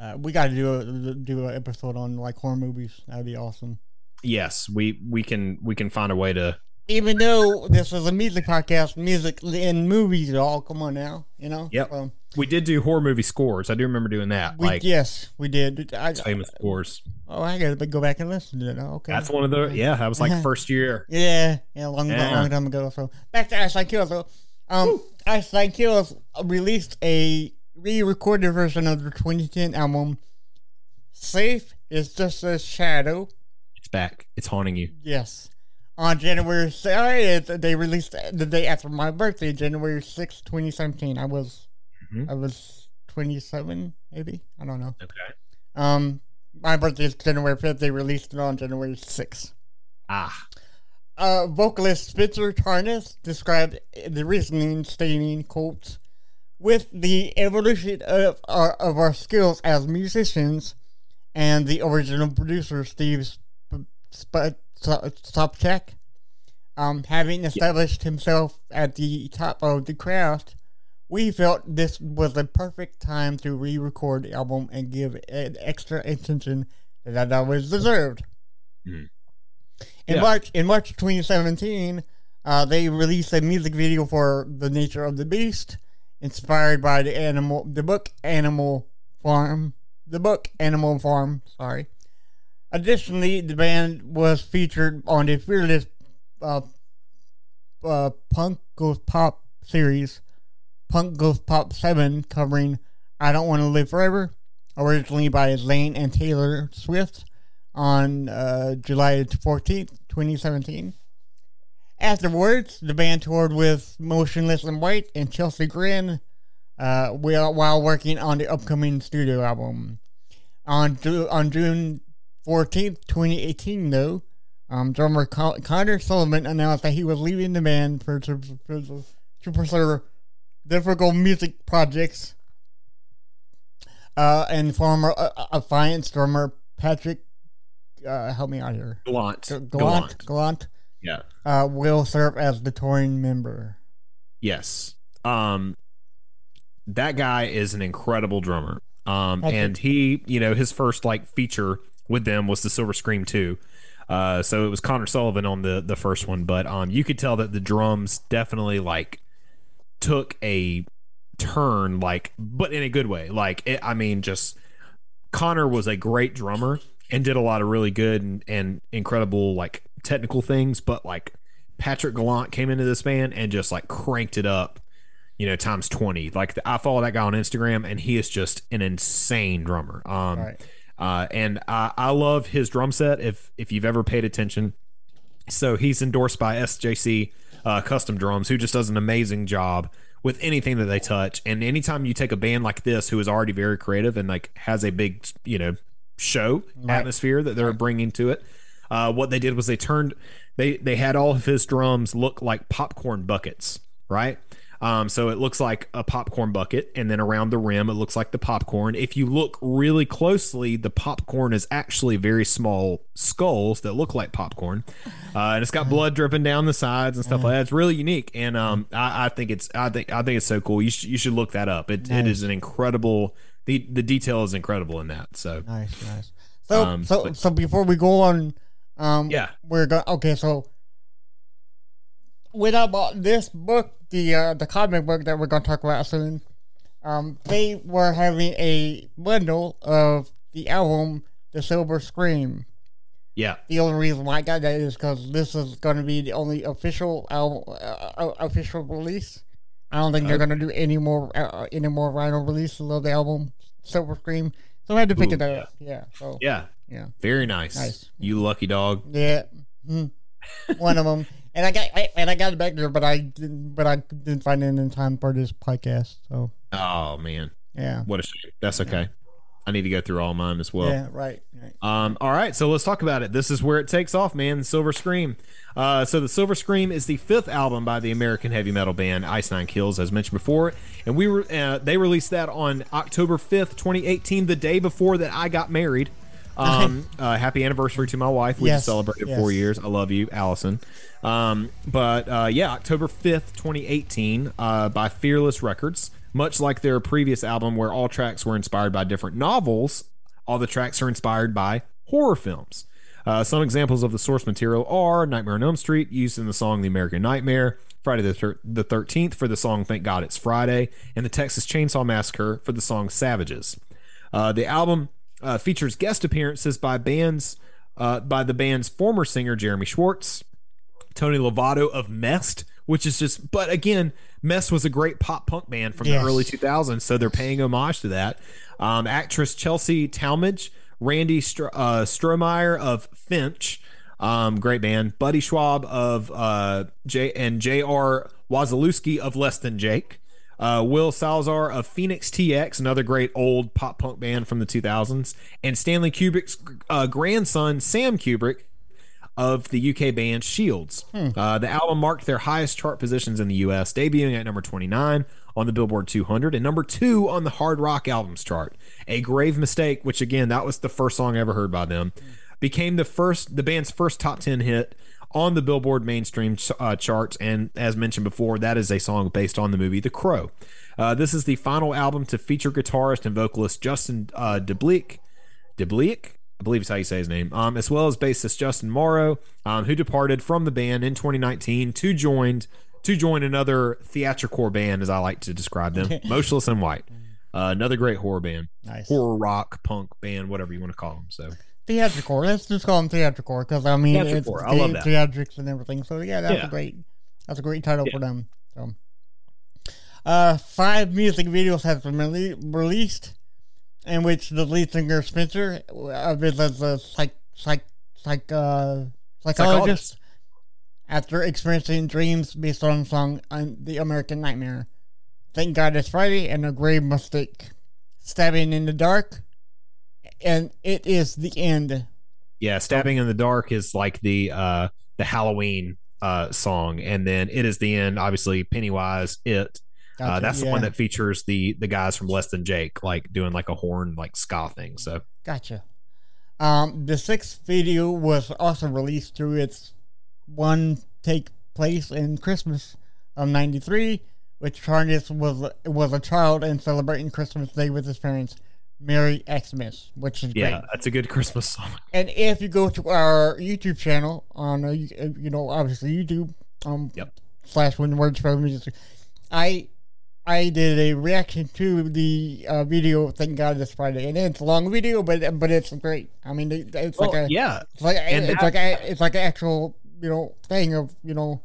Uh, we got to do a do an episode on like horror movies. That'd be awesome. Yes, we we can we can find a way to. Even though this is a music podcast, music and movies, at all come on now. You know. Yep. Um, We did do horror movie scores. I do remember doing that, we, like yes, we did. I, famous scores. oh, I gotta go back and listen to it. Oh, Okay. That's one of the yeah. That was like first year. Yeah, yeah, long, Yeah. long time ago. So back to Ice Nine Kills. So, um, Ice Nine Kills released a re-recorded version of their 2010 album. Safe is just a shadow. It's back. It's haunting you. Yes, on January. Sorry, it- they released the day after my birthday, January 6, 2017. I was, Mhm. I was 27, maybe. I don't know. Okay. Um, my birthday is January 5th. They released it on January 6th. Ah, Uh, vocalist Spencer Charnas described the reasoning, stating, "quote With the evolution of our, of our skills as musicians, and the original producer Steve Sp- Sp- Sopchak, um, having established himself at the top of the craft, we felt this was the perfect time to re-record the album and give it extra attention that it always deserved." Mhm. In Yeah. March, in March 2017, uh, they released a music video for "The Nature of the Beast," inspired by the animal, the book Animal Farm, the book Animal Farm. Sorry. Additionally, the band was featured on the Fearless uh, uh, Punk Goes Pop series, Punk Goes Pop 7, covering I Don't Want to Live Forever, originally by Zayn and Taylor Swift on uh, July 14th, 2017. Afterwards, the band toured with Motionless in White and Chelsea Grin uh, while, while working on the upcoming studio album. On, on June 14th, 2018, though, um, drummer Con- Connor Sullivan announced that he was leaving the band for to, for, to pursue difficult music projects. Uh, and former uh, Affiance drummer Patrick, uh, help me out here. Gallant. G- Gallant, Gallant, Yeah. uh, will serve as the touring member. Yes. Um that guy is an incredible drummer. Um Patrick. and he, you know, his first like feature with them was the Silver Scream 2. Uh so it was Connor Sullivan on the the first one, but um you could tell that the drums definitely like took a turn like but in a good way. Like it, I mean just Connor was a great drummer and did a lot of really good and, and incredible like technical things, but like Patrick Gallant came into this band and just like cranked it up, you know, times 20. Like I follow that guy on Instagram and he is just an insane drummer. Um. Uh and I, I love his drum set if if you've ever paid attention. So he's endorsed by SJC uh, Custom Drums, who just does an amazing job with anything that they touch. And anytime you take a band like this, who is already very creative and like has a big, you know, show Right. atmosphere that they're bringing to it, uh, what they did was they turned they they had all of his drums look like popcorn buckets, right? Um, so it looks like a popcorn bucket, and then around the rim, it looks like the popcorn. If you look really closely, the popcorn is actually very small skulls that look like popcorn, uh, and it's got blood dripping down the sides and stuff like that. It's really unique, and um, I, I think it's I think I think it's so cool. You should you should look that up. It, it is an incredible. the The detail is incredible in that. So Nice, nice. So, Um, so, but- so before we go on, um, Yeah. we're going. Okay, so when I bought this book, the uh, the comic book that we're going to talk about soon, um, they were having a bundle of the album "The Silver Scream." yeah, The only reason why I got that is because this is going to be the only official album, uh, uh, official release. I don't think they're going to do any more uh, any more vinyl releases of the album "Silver Scream." So I had to pick Ooh, it yeah. up. Yeah. So yeah, yeah. very nice. Nice. You lucky dog. Yeah, mm. one of them. And I got I, and I got it back there, but I didn't. But I didn't find it in time for this podcast. So Oh man, yeah, what a shame. That's okay. I need to go through all mine as well. yeah, right, right. Um, all right, so let's talk about it. This is where it takes off, man. Silver Scream. Uh, so the Silver Scream is the fifth album by the American heavy metal band Ice Nine Kills, as mentioned before, and we were uh, they released that on October fifth, twenty eighteen, the day before that I got married. Um, uh, happy anniversary to my wife. We Yes, just celebrated yes. four years. I love you, Allison. Um, but uh, yeah, October 5th, 2018, uh, by Fearless Records. Much like their previous album, where all tracks were inspired by different novels, all the tracks are inspired by horror films. Uh, some examples of the source material are Nightmare on Elm Street, used in the song The American Nightmare, Friday the, thir- the 13th for the song Thank God It's Friday, and the Texas Chainsaw Massacre for the song Savages. Uh, the album uh, features guest appearances by bands uh, by the band's former singer Jeremy Schwartz, Tony Lovato of Mest, which is just, but again, Mest was a great pop punk band from Yes. the early 2000s, so they're paying homage to that. Um, actress Chelsea Talmadge, Randy Str- uh, Strohmeyer of Finch, um, great band, Buddy Schaub of uh, J and J.R. Wasilewski of Less Than Jake. Uh, Will Salazar of Fenix TX, another great old pop punk band from the 2000s, and Stanley Kubrick's uh, grandson, Sam Kubrick, of the UK band Shields. Uh, the album marked their highest chart positions in the US, debuting at number 29 on the Billboard 200 and number two on the Hard Rock Albums chart. A grave mistake, which again, that was the first song I ever heard by them, became the first, the band's first top 10 hit on the Billboard mainstream uh, charts. And as mentioned before, that is a song based on the movie The Crow. Uh, this is the final album to feature guitarist and vocalist Justin uh, DeBlieck. DeBlieck? I believe is how you say his name, um, as well as bassist Justin Morrow, um, who departed from the band in 2019 to joined to join another theatrical band, as I like to describe them, Motionless in White. Uh, another great horror band, Nice. horror rock, punk band, whatever you want to call them. So Theatrical. Let's just call them theatrical because I mean it's Theatrical, I love the- theatrics and everything. So yeah, that's Yeah. a great. That's a great title Yeah. for them. So, uh, five music videos have been rele- released, in which the lead singer Spencer uh, is a psych psych psych uh, psychologist after experiencing dreams based on the song on the American Nightmare. Thank God it's Friday and a grave mistake. Stabbing in the dark. And it is the end. Yeah, stabbing in the dark is like the uh the Halloween uh song, and then it is the end. Obviously, Pennywise, it. Uh, Gotcha, that's the one that features the the guys from Less Than Jake, like doing like a horn like ska thing. So Gotcha. Um, the sixth video was also released through its one take place in Christmas of '93, which Charnas was was a child and celebrating Christmas Day with his parents. Merry Xmas, which is yeah, great. that's a good Christmas song. And if you go to our YouTube channel on, uh, you, uh, know, obviously YouTube, um, Yep. slash when words for music, I, I did a reaction to the uh, video. Thank God this Friday, and it's a long video, but but it's great. I mean, it- it's like Well, a, yeah, it's like and it's that- like a, it's like an actual you know thing of you know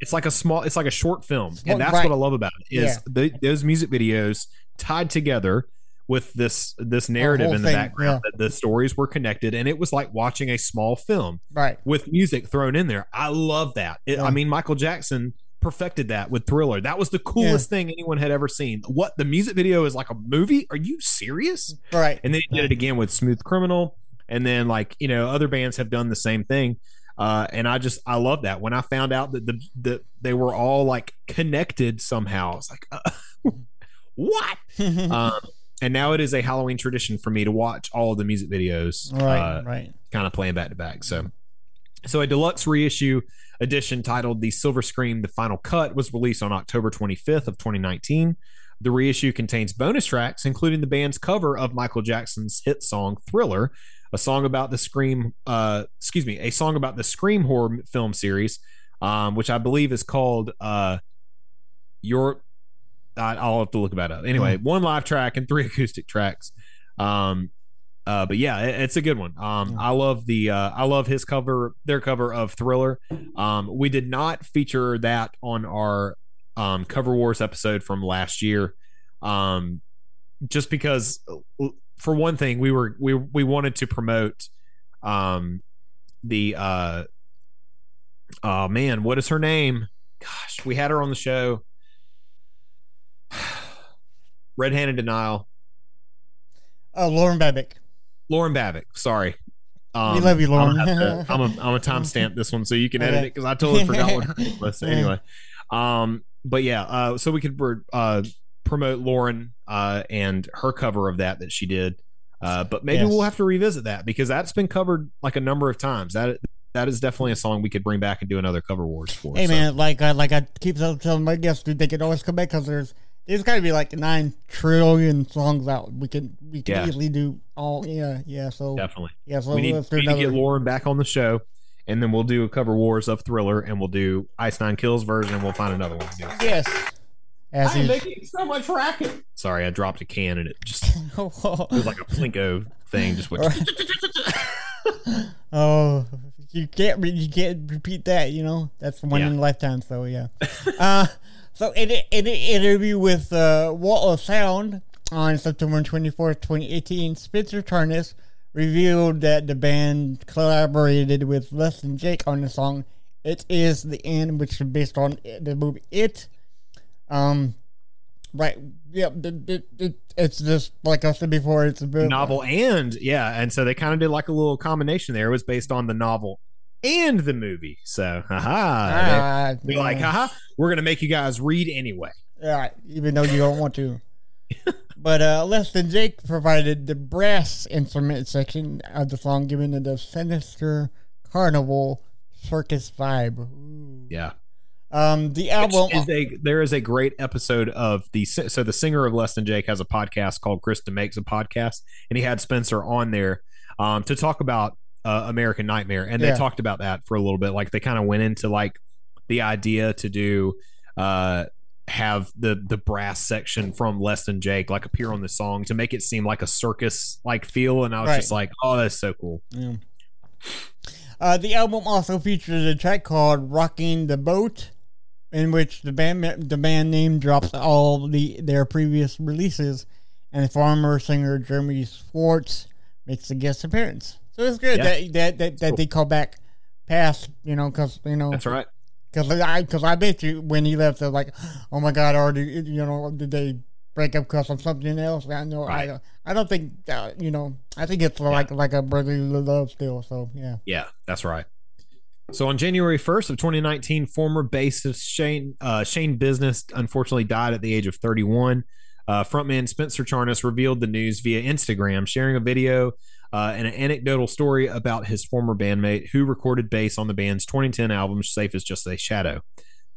it's like a small it's like a short film Small- and that's right. what i love about it is Yeah. the, those music videos tied together with this this narrative in the thing, background that the stories were connected and it was like watching a small film right. with music thrown in there i love that it, Yeah. i mean michael jackson perfected that with thriller that was the coolest thing anyone had ever seen what the music video is like a movie are you serious Right. and then he did it again with Smooth Criminal, and then like you know other bands have done the same thing. Uh, and I just I love that when I found out that the that they were all like connected somehow. I was like, uh, what? um, and now it is a Halloween tradition for me to watch all the music videos, right. uh, right. kind of playing back to back. So, so a deluxe reissue edition titled "The Silver Scream: The Final Cut" was released on October 25th of 2019. The reissue contains bonus tracks, including the band's cover of Michael Jackson's hit song "Thriller," a song about the Scream, uh, excuse me, a song about the Scream horror film series, um, which I believe is called uh, "Your." I- I'll have to look that up. Anyway, one live track and three acoustic tracks. Um, uh, but yeah, it- it's a good one. Um. I love the uh, I love his cover, their cover of Thriller. Um, we did not feature that on our um, Cover Wars episode from last year, um, just because, uh, for one thing, we were we we wanted to promote um, the uh, oh man, what is her name? Gosh, we had her on the show. Red Handed Denial. Oh, Lauren Babic. Lauren Babic. Sorry. Um, We love you, Lauren. I'm have I'm a, I'm a timestamp this one so you can edit Okay. it because I totally forgot what her name was. So anyway, um, but yeah, uh, so we could uh, promote Lauren uh, and her cover of that that she did. Uh, but maybe Yes. we'll have to revisit that because that's been covered like a number of times. That that is definitely a song we could bring back and do another cover wars for. Hey So, man, like I like I keep telling telling my guests, dude, they can always come back because there's there's got to be like nine trillion songs out. We can we can Yeah. easily do all. Yeah, yeah. So definitely. yeah, so we need, do we need to get Lauren back on the show, and then we'll do a cover wars of Thriller, and we'll do Ice Nine Kills version, and we'll find another one. to do. Yes. As I'm he's- making so much racket. Sorry, I dropped a can and it just it was like a plinko thing. Just went. oh, you can't you can't repeat that. You know that's one Yeah. in a lifetime. So yeah. uh, so in, an interview with uh, Wall of Sound on September twenty fourth, twenty eighteen, Spencer Charnas revealed that the band collaborated with Less Than Jake on the song "It Is the End," which is based on the movie It. Um, right. Yeah. The, the, the, it's just like I said before. It's a bit novel and yeah, and so they kind of did like a little combination there. It was based on the novel and the movie. So, haha, Ah, they're like, haha, we're gonna make you guys read anyway. Yeah, even though you don't want to. but uh, Less Than Jake provided the brass instrument section of the song, giving it a sinister carnival circus vibe. Ooh. Yeah. Um, the album. Is a, there is a great episode of the so the singer of Less Than Jake has a podcast called Chris DeMakes a Podcast, and he had Spencer on there um, to talk about uh, American Nightmare, and they Yeah. talked about that for a little bit. Like they kind of went into like the idea to do uh, have the the brass section from Less Than Jake like appear on the song to make it seem like a circus like feel, and I was Right. just like, oh, that's so cool. Yeah. Uh, the album also features a track called "Rocking the Boat," in which the band the band name drops all the their previous releases, and former singer Jeremy Schwartz makes a guest appearance. So it's good Yeah. that that that, that Cool. they call back past, you know, because you know, That's right. because I because I bet you when he left, they're like, oh my god, already, you know, did they break up because of something else. I know. I don't. I don't think. Uh, you know. I think it's like like a brotherly love still. So yeah. Yeah, that's right. So on January 1st of 2019, former bassist Shane uh, Shane Business unfortunately died at the age of 31. Uh, frontman Spencer Charnas revealed the news via Instagram, sharing a video uh, and an anecdotal story about his former bandmate who recorded bass on the band's 2010 album "Safe Is Just a Shadow."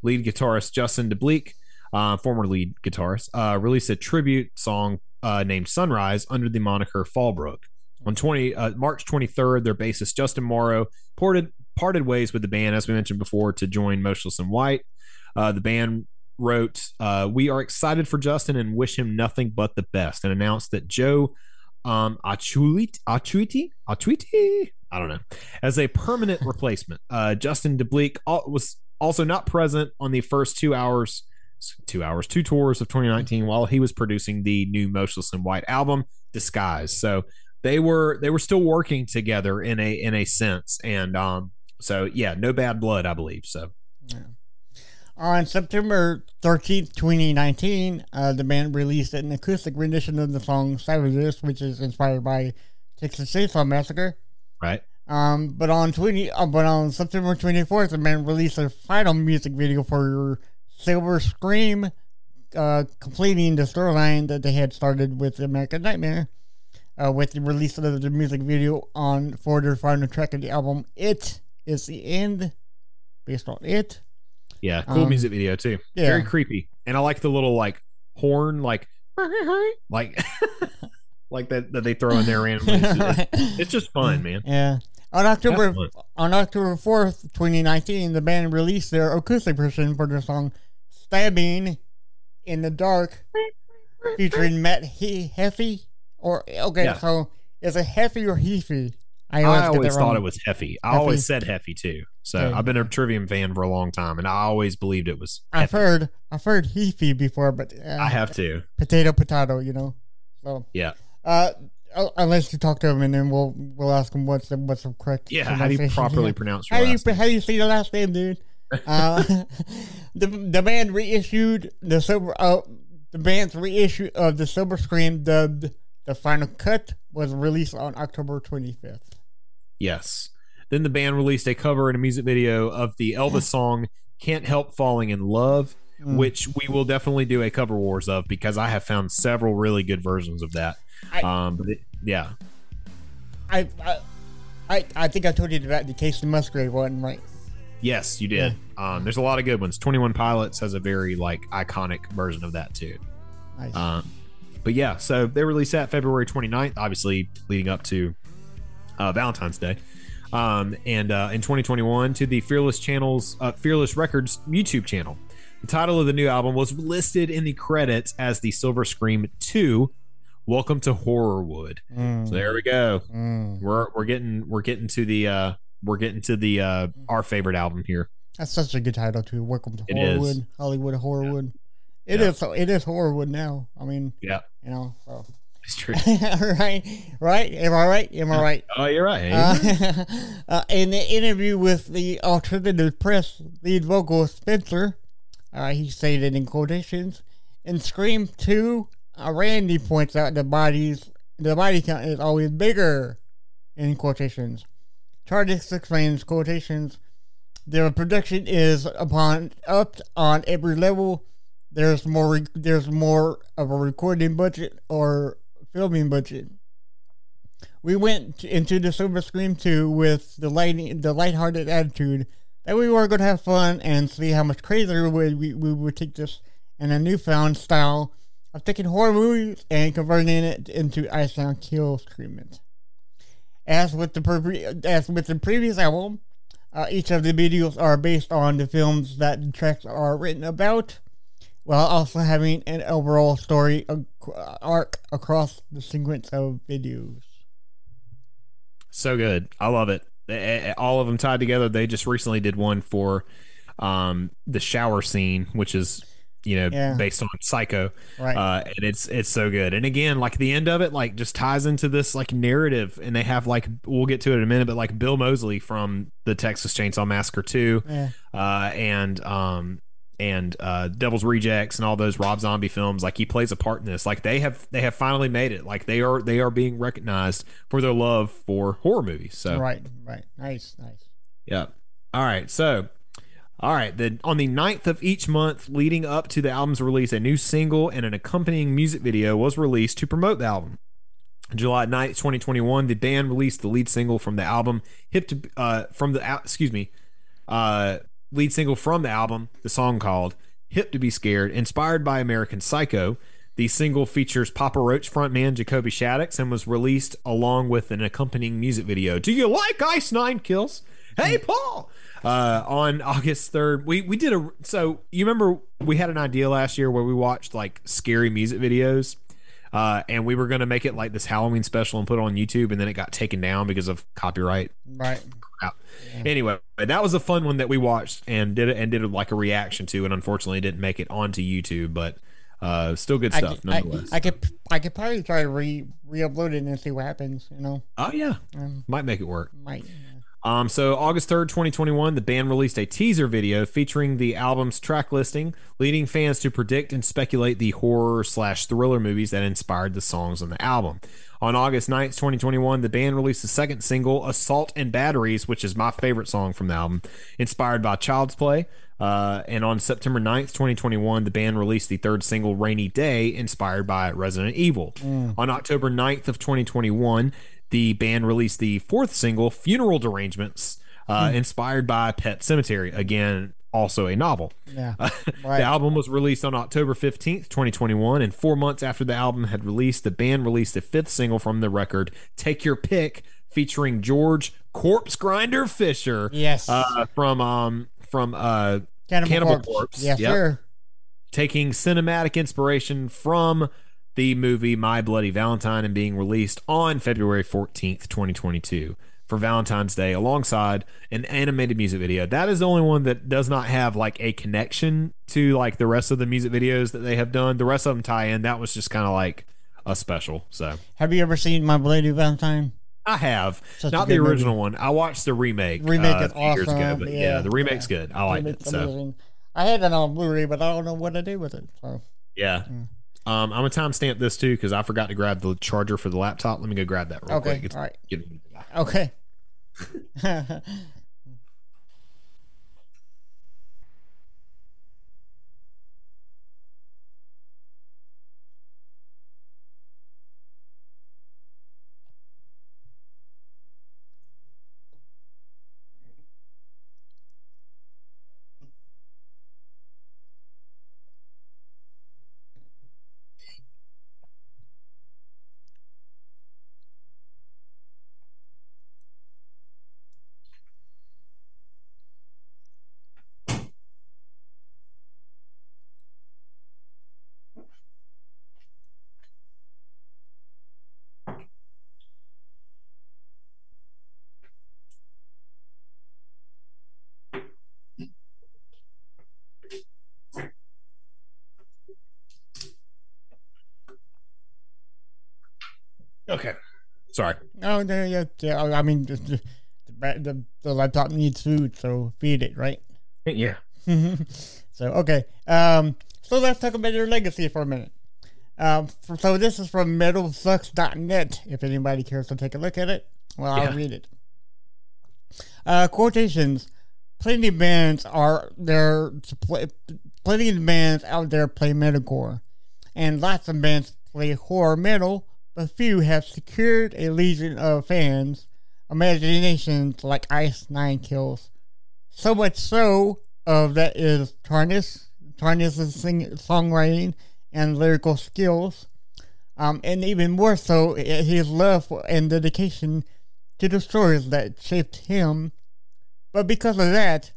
Lead guitarist Justin DeBlieck, uh, former lead guitarist, uh, released a tribute song uh, named "Sunrise" under the moniker Fallbrook. On 20 uh, March 23rd, their bassist Justin Morrow ported, parted ways with the band, as we mentioned before, to join Motionless in White. Uh, the band wrote, "We are excited for Justin and wish him nothing but the best," and announced that Joe um, Occhiuti, Occhiuti, Occhiuti, I don't know, as a permanent replacement. Uh, Justin DeBlieck was also not present on the first two hours, two hours, two tours of 2019 while he was producing the new Motionless in White album, Disguise. So they were they were still working together in a in a sense, and um, so yeah, no bad blood, I believe. So On September 13th, 2019, uh, the band released an acoustic rendition of the song Savages, which is inspired by Texas Chainsaw Massacre. right, Um, but on 20, uh, but on September 24th, the band released a final music video for Silver Scream, uh, completing the storyline that they had started with American Nightmare, uh, with the release of the music video on for their final track of the album. It is the end, based on it. Yeah, cool Um, music video too, yeah. very creepy, and I like the little like horn like like like that that they throw in there randomly. It's, just fun, man. Yeah. On October on October fourth, twenty nineteen, the band released their acoustic version for their song "Stabbing in the Dark," featuring Matt he- Heffy. Or okay, Yeah. so is it Heffy or Heafy? I get always thought wrong. it was Heffy. I Heffy. always said Heffy too. So Okay. I've been a Trivium fan for a long time, and I always believed it was. I've heard I've heard Heafy before, but uh, I have to. potato potato, you know. So Yeah. uh, unless you talk to him, and then we'll we'll ask him what's the what's the correct Yeah. How do you properly pronounce your How do you name? how do you say the last name, dude? uh, the the band reissued the silver. Uh, the band's reissue of the Silver Scream, dubbed the final cut, was released on October twenty fifth. Yes. Then the band released a cover and a music video of the Elvis song "Can't Help Falling in Love," Mm. which we will definitely do a cover wars of because I have found several really good versions of that. I- um, but it, yeah, I, I I I think I told you about the Kacey Musgrave one, right? yes, you did. Um, there's a lot of good ones. Twenty One Pilots has a very like iconic version of that too. Nice. Um, but yeah, so they released that February 29th, obviously leading up to uh, Valentine's Day. Um, and uh, in 2021 to the Fearless Channel's uh, Fearless Records YouTube channel. The title of the new album was listed in the credits as the Silver Scream 2. Welcome to Horrorwood. Mm, So there we go. mm. We're we're getting we're getting to the uh we're getting to the uh our favorite album here. That's such a good title too. Welcome to It is. Horrorwood, Hollywood Horrorwood. It Yeah. is. It is Horrorwood now. I mean, Yeah, you know. So. It's true. right, right. Am I right? Am I right? Oh, you're right. Uh, uh, in the interview with the alternative press lead vocalist Spencer, uh, he stated in quotations, "In Scream 2, uh, Randy points out the bodies, the body count is always bigger." In quotations, Charnas explains quotations. The production is upon up on every level. There's more. There's more of a recording budget or filming budget. We went into the Silver Scream 2 with the light, the lighthearted attitude that we were going to have fun and see how much crazier we, we, we would take this in a newfound style of taking horror movies and converting it into Ice Nine Kill treatment. As with the as with the previous album, uh, each of the videos are based on the films that the tracks are written about, while also having an overall story ac- arc across the sequence of videos. So good. I love it. All of them tied together. They just recently did one for um, the shower scene, which is you know Yeah. based on Psycho, Right. uh, and it's it's so good. And again, like the end of it, like just ties into this like narrative, and they have like we'll get to it in a minute, but like Bill Moseley from the Texas Chainsaw Massacre two, yeah. uh, and um, and uh, Devil's Rejects and all those Rob Zombie films. Like he plays a part in this. Like they have they have finally made it. Like they are they are being recognized for their love for horror movies. So Right, right. Nice, nice. yeah. All right. So, all right. Then on the 9th of each month leading up to the album's release, a new single and an accompanying music video was released to promote the album. July 9th, 2021, the band released the lead single from the album, Hip to, uh, from the, excuse me, uh, lead single from the album, the song called Hip to Be Scared, inspired by American Psycho. The single features Papa Roach frontman Jacoby Shaddix and was released along with an accompanying music video. Do you like Ice Nine Kills? Hey, Paul! Uh, on August 3rd, we, we did a. So, you remember we had an idea last year where we watched like scary music videos? Uh, and we were going to make it like this Halloween special and put it on YouTube, and then it got taken down because of copyright Right. Crap. Anyway, that was a fun one that we watched and did it and did like a reaction to, and unfortunately didn't make it onto YouTube, but uh, still good I, stuff I, nonetheless. I could I could probably try to re re-upload it and see what happens. You know, oh yeah, um, might make it work. might. Um, so August 3rd, 2021, the band released a teaser video featuring the album's track listing, leading fans to predict and speculate the horror slash thriller movies that inspired the songs on the album. On August 9th, 2021, the band released the second single, Assault and Batteries, which is my favorite song from the album, inspired by Child's Play. Uh, and on September 9th, 2021, the band released the third single, Rainy Day, inspired by Resident Evil. On October 9th of 2021, the band released the fourth single, Funeral Derangements, uh, inspired by Pet Sematary. Again, also a novel. Yeah. the Right. album was released on October 15th, 2021, and four months after the album had released, the band released the fifth single from the record, Take Your Pick, featuring George Corpse Grinder Fisher. Yes. Uh, from um from uh Cannibal, Cannibal Corpse. Corpse. Yes, Yep. sir. taking cinematic inspiration from the movie My Bloody Valentine and being released on February 14th, 2022 for Valentine's Day alongside an animated music video. That is the only one that does not have like a connection to like the rest of the music videos that they have done. The rest of them tie in. That was just kind of like a special. So Have you ever seen My Bloody Valentine? I have Such not the good movie. original one. I watched the remake. Remake uh, is a few years ago, awesome. but yeah, Yeah. the remake's good. I like it. So amazing. I had it on Blu-ray, but I don't know what to do with it. So Yeah. Um, I'm gonna timestamp this too because I forgot to grab the charger for the laptop. Let me go grab that real Okay, quick. It's all right. getting me- okay. Okay. Sorry. Oh, no, yeah, yeah. I mean, the, the, the, laptop needs food, so feed it, right? Yeah. so okay. Um, so let's talk about your legacy for a minute. Um, f- so this is from metalsucks.net. If anybody cares to take a look at it, well, I'll read it. Uh, quotations. Plenty of bands are there to play. Plenty of bands out there play metalcore, and lots of bands play horror metal. But few have secured a legion of fans, imaginations like Ice Nine Kills. So much so of that is Charnas, Charnas's sing- songwriting and lyrical skills, um, and even more so his love and dedication to the stories that shaped him. But because of that,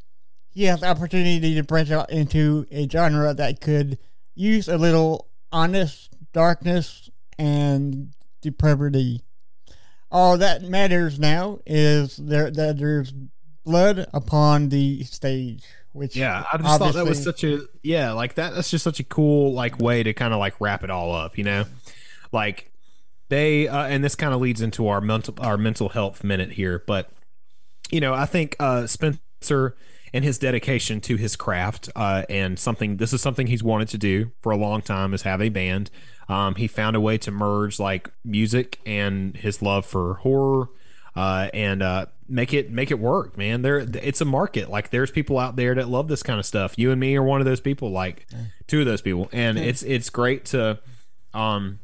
he has the opportunity to branch out into a genre that could use a little honest darkness and depravity. All that matters now is there that there's blood upon the stage, which Yeah. I just thought that was such a yeah, like that that's just such a cool like way to kind of like wrap it all up, you know? Like they uh, and this kind of leads into our mental our mental health minute here, but you know, I think uh Spencer and his dedication to his craft uh, and something this is something he's wanted to do for a long time is have a band. Um, he found a way to merge like music and his love for horror uh, and uh, make it make it work man. There it's a market. Like there's people out there that love this kind of stuff. You and me are one of those people like two of those people. And it's it's great to um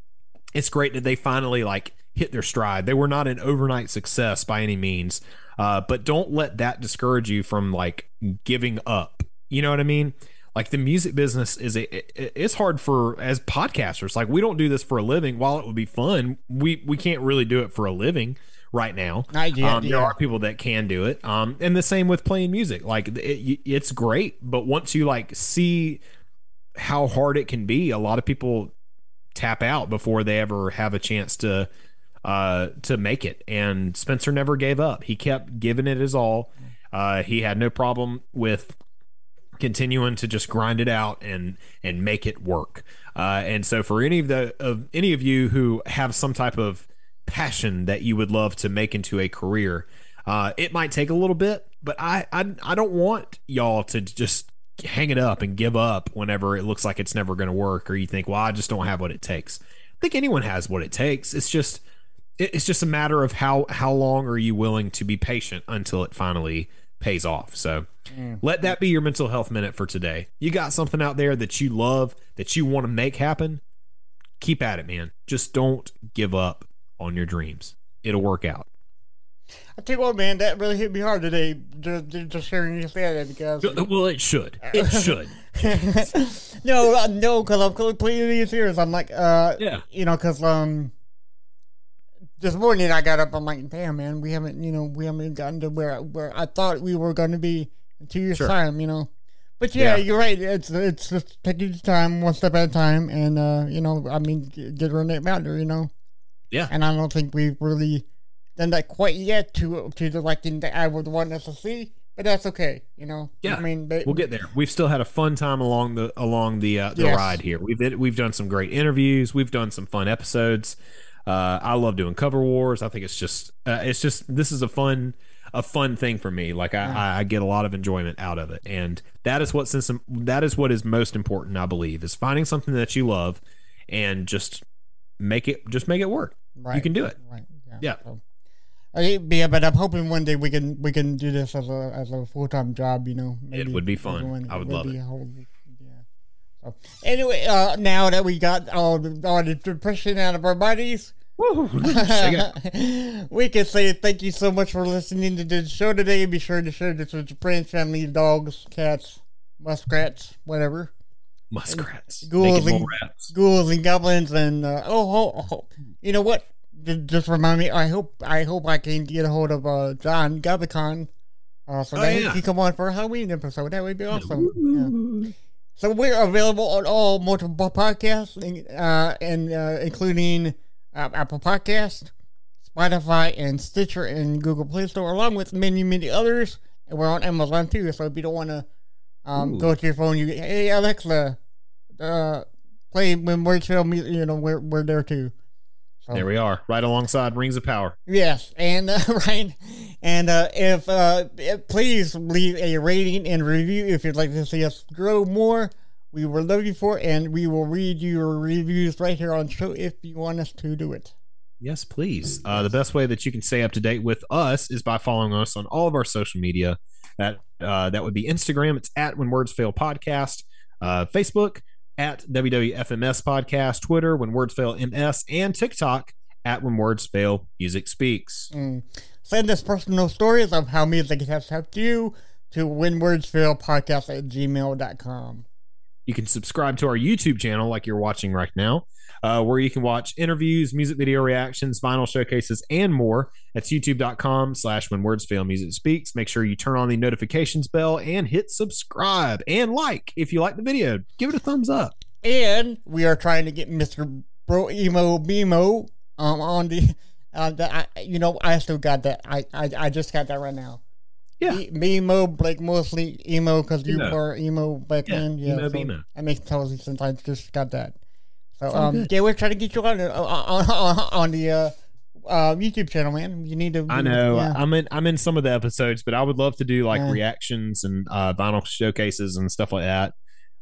it's great that they finally like hit their stride. They were not an overnight success by any means, uh, but don't let that discourage you from like giving up. You know what I mean? Like the music business is a it- it's hard for as podcasters. Like we don't do this for a living. While it would be fun, we we can't really do it for a living right now. Not yet, Um, there are people that can do it. Um, and the same with playing music. Like it, it's great, but once you like see how hard it can be, a lot of people tap out before they ever have a chance to uh to make it. And spencer never gave up. He kept giving it his all. Uh he had no problem with continuing to just grind it out and and make it work. Uh and so for any of the of any of you who have some type of passion that you would love to make into a career uh it might take a little bit but i i, I don't want y'all to just hang it up and give up whenever it looks like it's never going to work or you think well i just don't have what it takes. I think anyone has what it takes. It's just it's just a matter of how how long are you willing to be patient until it finally pays off. So let that be your mental health minute for today. You got something out there that you love that you want to make happen? Keep at it man. Just don't give up on your dreams. It'll work out. I tell you what, man, that really hit me hard today. Just, just hearing you say that because well it should. It should. No, no, because I'm completely serious. I'm like, uh, Yeah. you know, because um, this morning I got up. I'm like, damn, man, we haven't, you know, we haven't gotten to where where I thought we were going to be in two years' Sure. time, you know. But yeah, Yeah. you're right. It's it's just taking your time, one step at a time, and uh, you know, I mean, get around that boundary, you know. Yeah. And I don't think we've really done that quite yet to to the like thing that I would want us to see. But that's okay, you know. Yeah. I mean, but, we'll get there. We've still had a fun time along the along the uh, the Yes. ride here. We've we've done some great interviews. We've done some fun episodes. Uh, I love doing cover wars. I think it's just uh, it's just this is a fun a fun thing for me. Like I, I, I get a lot of enjoyment out of it, and that is what since that is what is most important. I believe is finding something that you love and just make it just make it work. Right. You can do it. Right. Yeah. Yeah. So, okay, yeah, but I'm hoping one day we can we can do this as a as a full time job. You know, It would be fun. everyone- I would love be it. a whole- yeah. So, anyway, uh, now that we got all the, all the depression out of our bodies. we can say thank you so much for listening to the show today. Be sure to share this with your friends, family, dogs, cats, muskrats, whatever. Muskrats, Ghouls and, ghouls and goblins and uh, oh, oh, oh, you know what? Just remind me. I hope I hope I can get a hold of uh, John Gabicon, uh, so Oh, that he can come on for a Halloween episode. That would be awesome. Yeah. So we're available on all multiple podcasts, uh, and uh, including uh, Apple Podcast, Spotify, and Stitcher, and Google Play Store, along with many many others. And we're on Amazon too. So if you don't want to um, go to your phone, you hey Alexa, uh, play when words music. You know we're we're there too. So, There we are, right alongside Rings of Power. Yes, and uh, right, and uh, if uh, please leave a rating and review if you'd like to see us grow more. We will love you for, it, and we will read your reviews right here on show if you want us to do it. Yes, please. Uh, the best way that you can stay up to date with us is by following us on all of our social media. That uh, that would be Instagram. It's at When Words Fail Podcast. Uh, Facebook at WWFMS Podcast. Twitter When Words Fail MS, and TikTok at When Words Fail Music Speaks. Mm. Send us personal stories of how music has helped you to whenwordsfailpodcast at gmail.com. You can subscribe to our YouTube channel, like you're watching right now, uh, where you can watch interviews, music video reactions, vinyl showcases, and more. That's youtube.com slash when words fail music speaks. Make sure you turn on the notifications bell and hit subscribe and like if you like the video. Give it a thumbs up. And we are trying to get Mr. Bro Emo Bemo um, on the. Uh, the I, you know, I still got that. I, I, I just got that right now. Yeah. E- Bemo, like mostly emo because you Emo. were emo back Yeah, then. Yeah, emo, so Bemo. That makes total sense. I just got that. So, um, good. yeah, we're trying to get you on the, on, on, on the, uh, uh, YouTube channel, man. You need to. I know. Yeah. I'm in. I'm in some of the episodes, but I would love to do like Yeah. reactions and uh, vinyl showcases and stuff like that.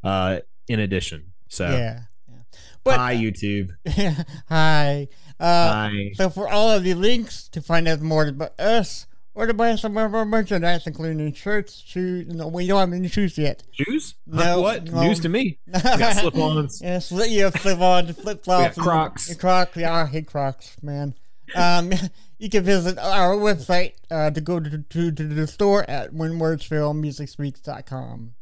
Uh, in addition, so yeah. yeah. But hi YouTube. hi. Uh, hi. So for all of the links to find out more about us or to buy some of our merchandise, including shirts, shoes. No, we don't have any shoes yet. Shoes? No, what? no. News to me. We got slip-ons. Yeah, slip, yeah, slip on, flip flops, We got Crocs. and Crocs. Yeah, I hate Crocs, man. Um, you can visit our website uh, to go to, to, to the store at whenwordsfailmusicspeaks.com.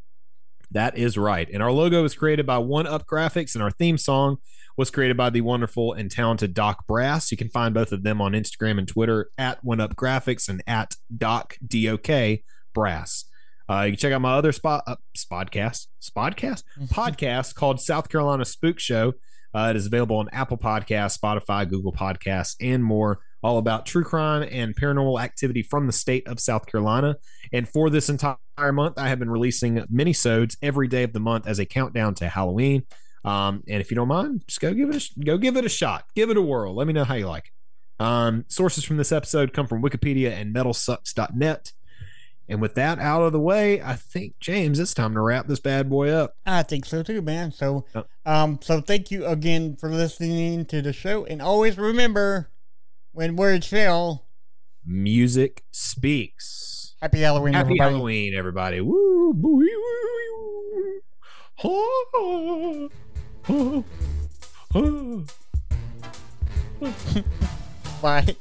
That is right. And our logo was created by One Up Graphics, and our theme song was created by the wonderful and talented Doc Brass. You can find both of them on Instagram and Twitter at One Up Graphics and at Doc D O K Brass. Uh, you can check out my other spot uh, spodcast spodcast podcast called South Carolina Spook Show. Uh, it is available on Apple Podcasts, Spotify, Google Podcasts, and more. All about true crime and paranormal activity from the state of South Carolina. And for this entire month, I have been releasing minisodes every day of the month as a countdown to Halloween. Um, and if you don't mind, just go give it a go give it a shot, give it a whirl. Let me know how you like it. Um, sources from this episode come from Wikipedia and MetalSucks.net. And with that out of the way, I think James, it's time to wrap this bad boy up. I think so too, man. So, um, so thank you again for listening to the show, and always remember, when words fail, Music speaks. happy Halloween, Happy everybody. Halloween, everybody! Woo, boo, woo, woo. Oh, Bye.